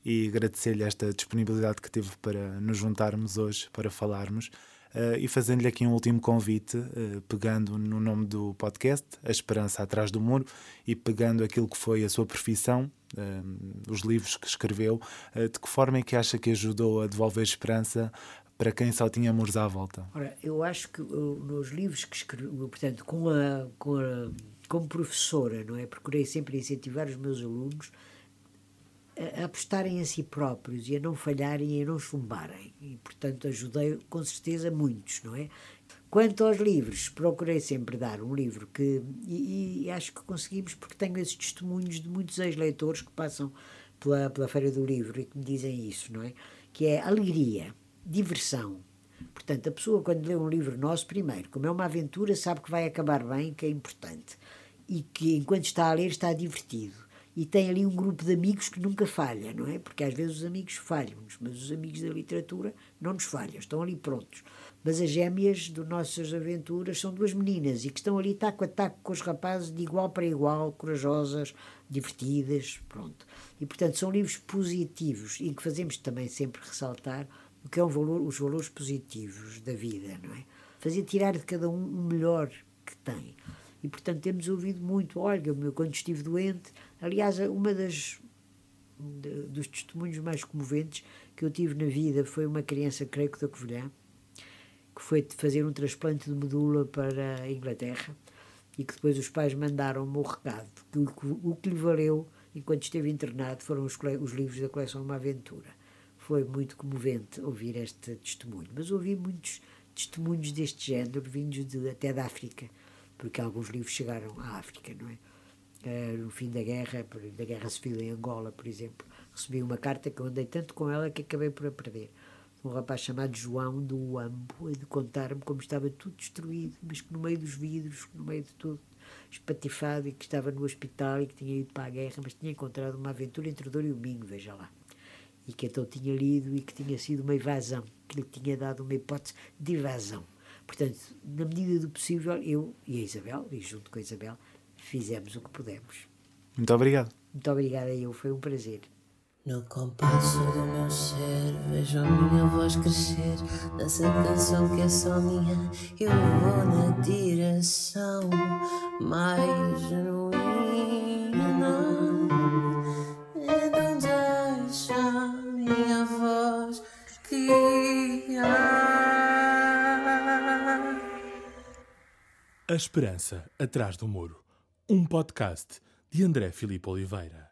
e agradecer-lhe esta disponibilidade que teve para nos juntarmos hoje, para falarmos. Uh, e fazendo-lhe aqui um último convite, uh, pegando no nome do podcast, A Esperança Atrás do Muro, e pegando aquilo que foi a sua profissão, uh, os livros que escreveu, de que forma é que acha que ajudou a devolver esperança para quem só tinha amores à volta? Ora, eu acho que nos livros que escrevi, portanto, com a, com a, como professora, não é? Procurei sempre incentivar os meus alunos a apostarem em si próprios e a não falharem e a não chumbarem. E, portanto, ajudei com certeza muitos, não é? Quanto aos livros, procurei sempre dar um livro que. E, e acho que conseguimos, porque tenho esses testemunhos de muitos ex-leitores que passam pela, pela Feira do Livro e que me dizem isso, não é? Que é alegria, diversão. Portanto, a pessoa, quando lê um livro nosso, primeiro, como é uma aventura, sabe que vai acabar bem, que é importante. E que, enquanto está a ler, está divertido e tem ali um grupo de amigos que nunca falha, não é? Porque às vezes os amigos falham-nos, mas os amigos da literatura não nos falham, estão ali prontos. Mas as gêmeas de nossas aventuras são duas meninas e que estão ali taco a taco com os rapazes de igual para igual, corajosas, divertidas, pronto. E portanto são livros positivos e que fazemos também sempre ressaltar o que é um valor, os valores positivos da vida, não é? Fazer tirar de cada um o melhor que tem. E portanto temos ouvido muito, olha, quando estive doente, Aliás, uma das de, dos testemunhos mais comoventes que eu tive na vida foi uma criança, creio que da Covilhã, que foi fazer um transplante de medula para a Inglaterra e que depois os pais mandaram-me o recado. Que o, o, que lhe valeu, enquanto esteve internado, foram os, os livros da coleção Uma Aventura. Foi muito comovente ouvir este testemunho. Mas ouvi muitos testemunhos deste género, vindos de, até da África, porque alguns livros chegaram à África, não é? Uh, no fim da guerra, da guerra civil em Angola, por exemplo, recebi uma carta que eu andei tanto com ela que acabei por a perder. Um rapaz chamado João do Uambo, de contar-me como estava tudo destruído, mas que no meio dos vidros, no meio de tudo, espatifado, e que estava no hospital e que tinha ido para a guerra, mas tinha encontrado uma aventura entre o Douro e o Minho, veja lá. E que então tinha lido e que tinha sido uma evasão, que lhe tinha dado uma hipótese de evasão. Portanto, na medida do possível, eu e a Isabel, e junto com a Isabel, fizemos o que pudemos. Muito obrigado. Muito obrigada eu, foi um prazer. No compasso do meu ser, vejo a minha voz crescer nessa canção que é só minha. Eu vou na direção mais genuína. Então deixa a minha voz guiar. A esperança atrás do muro um podcast de André Filipe Oliveira.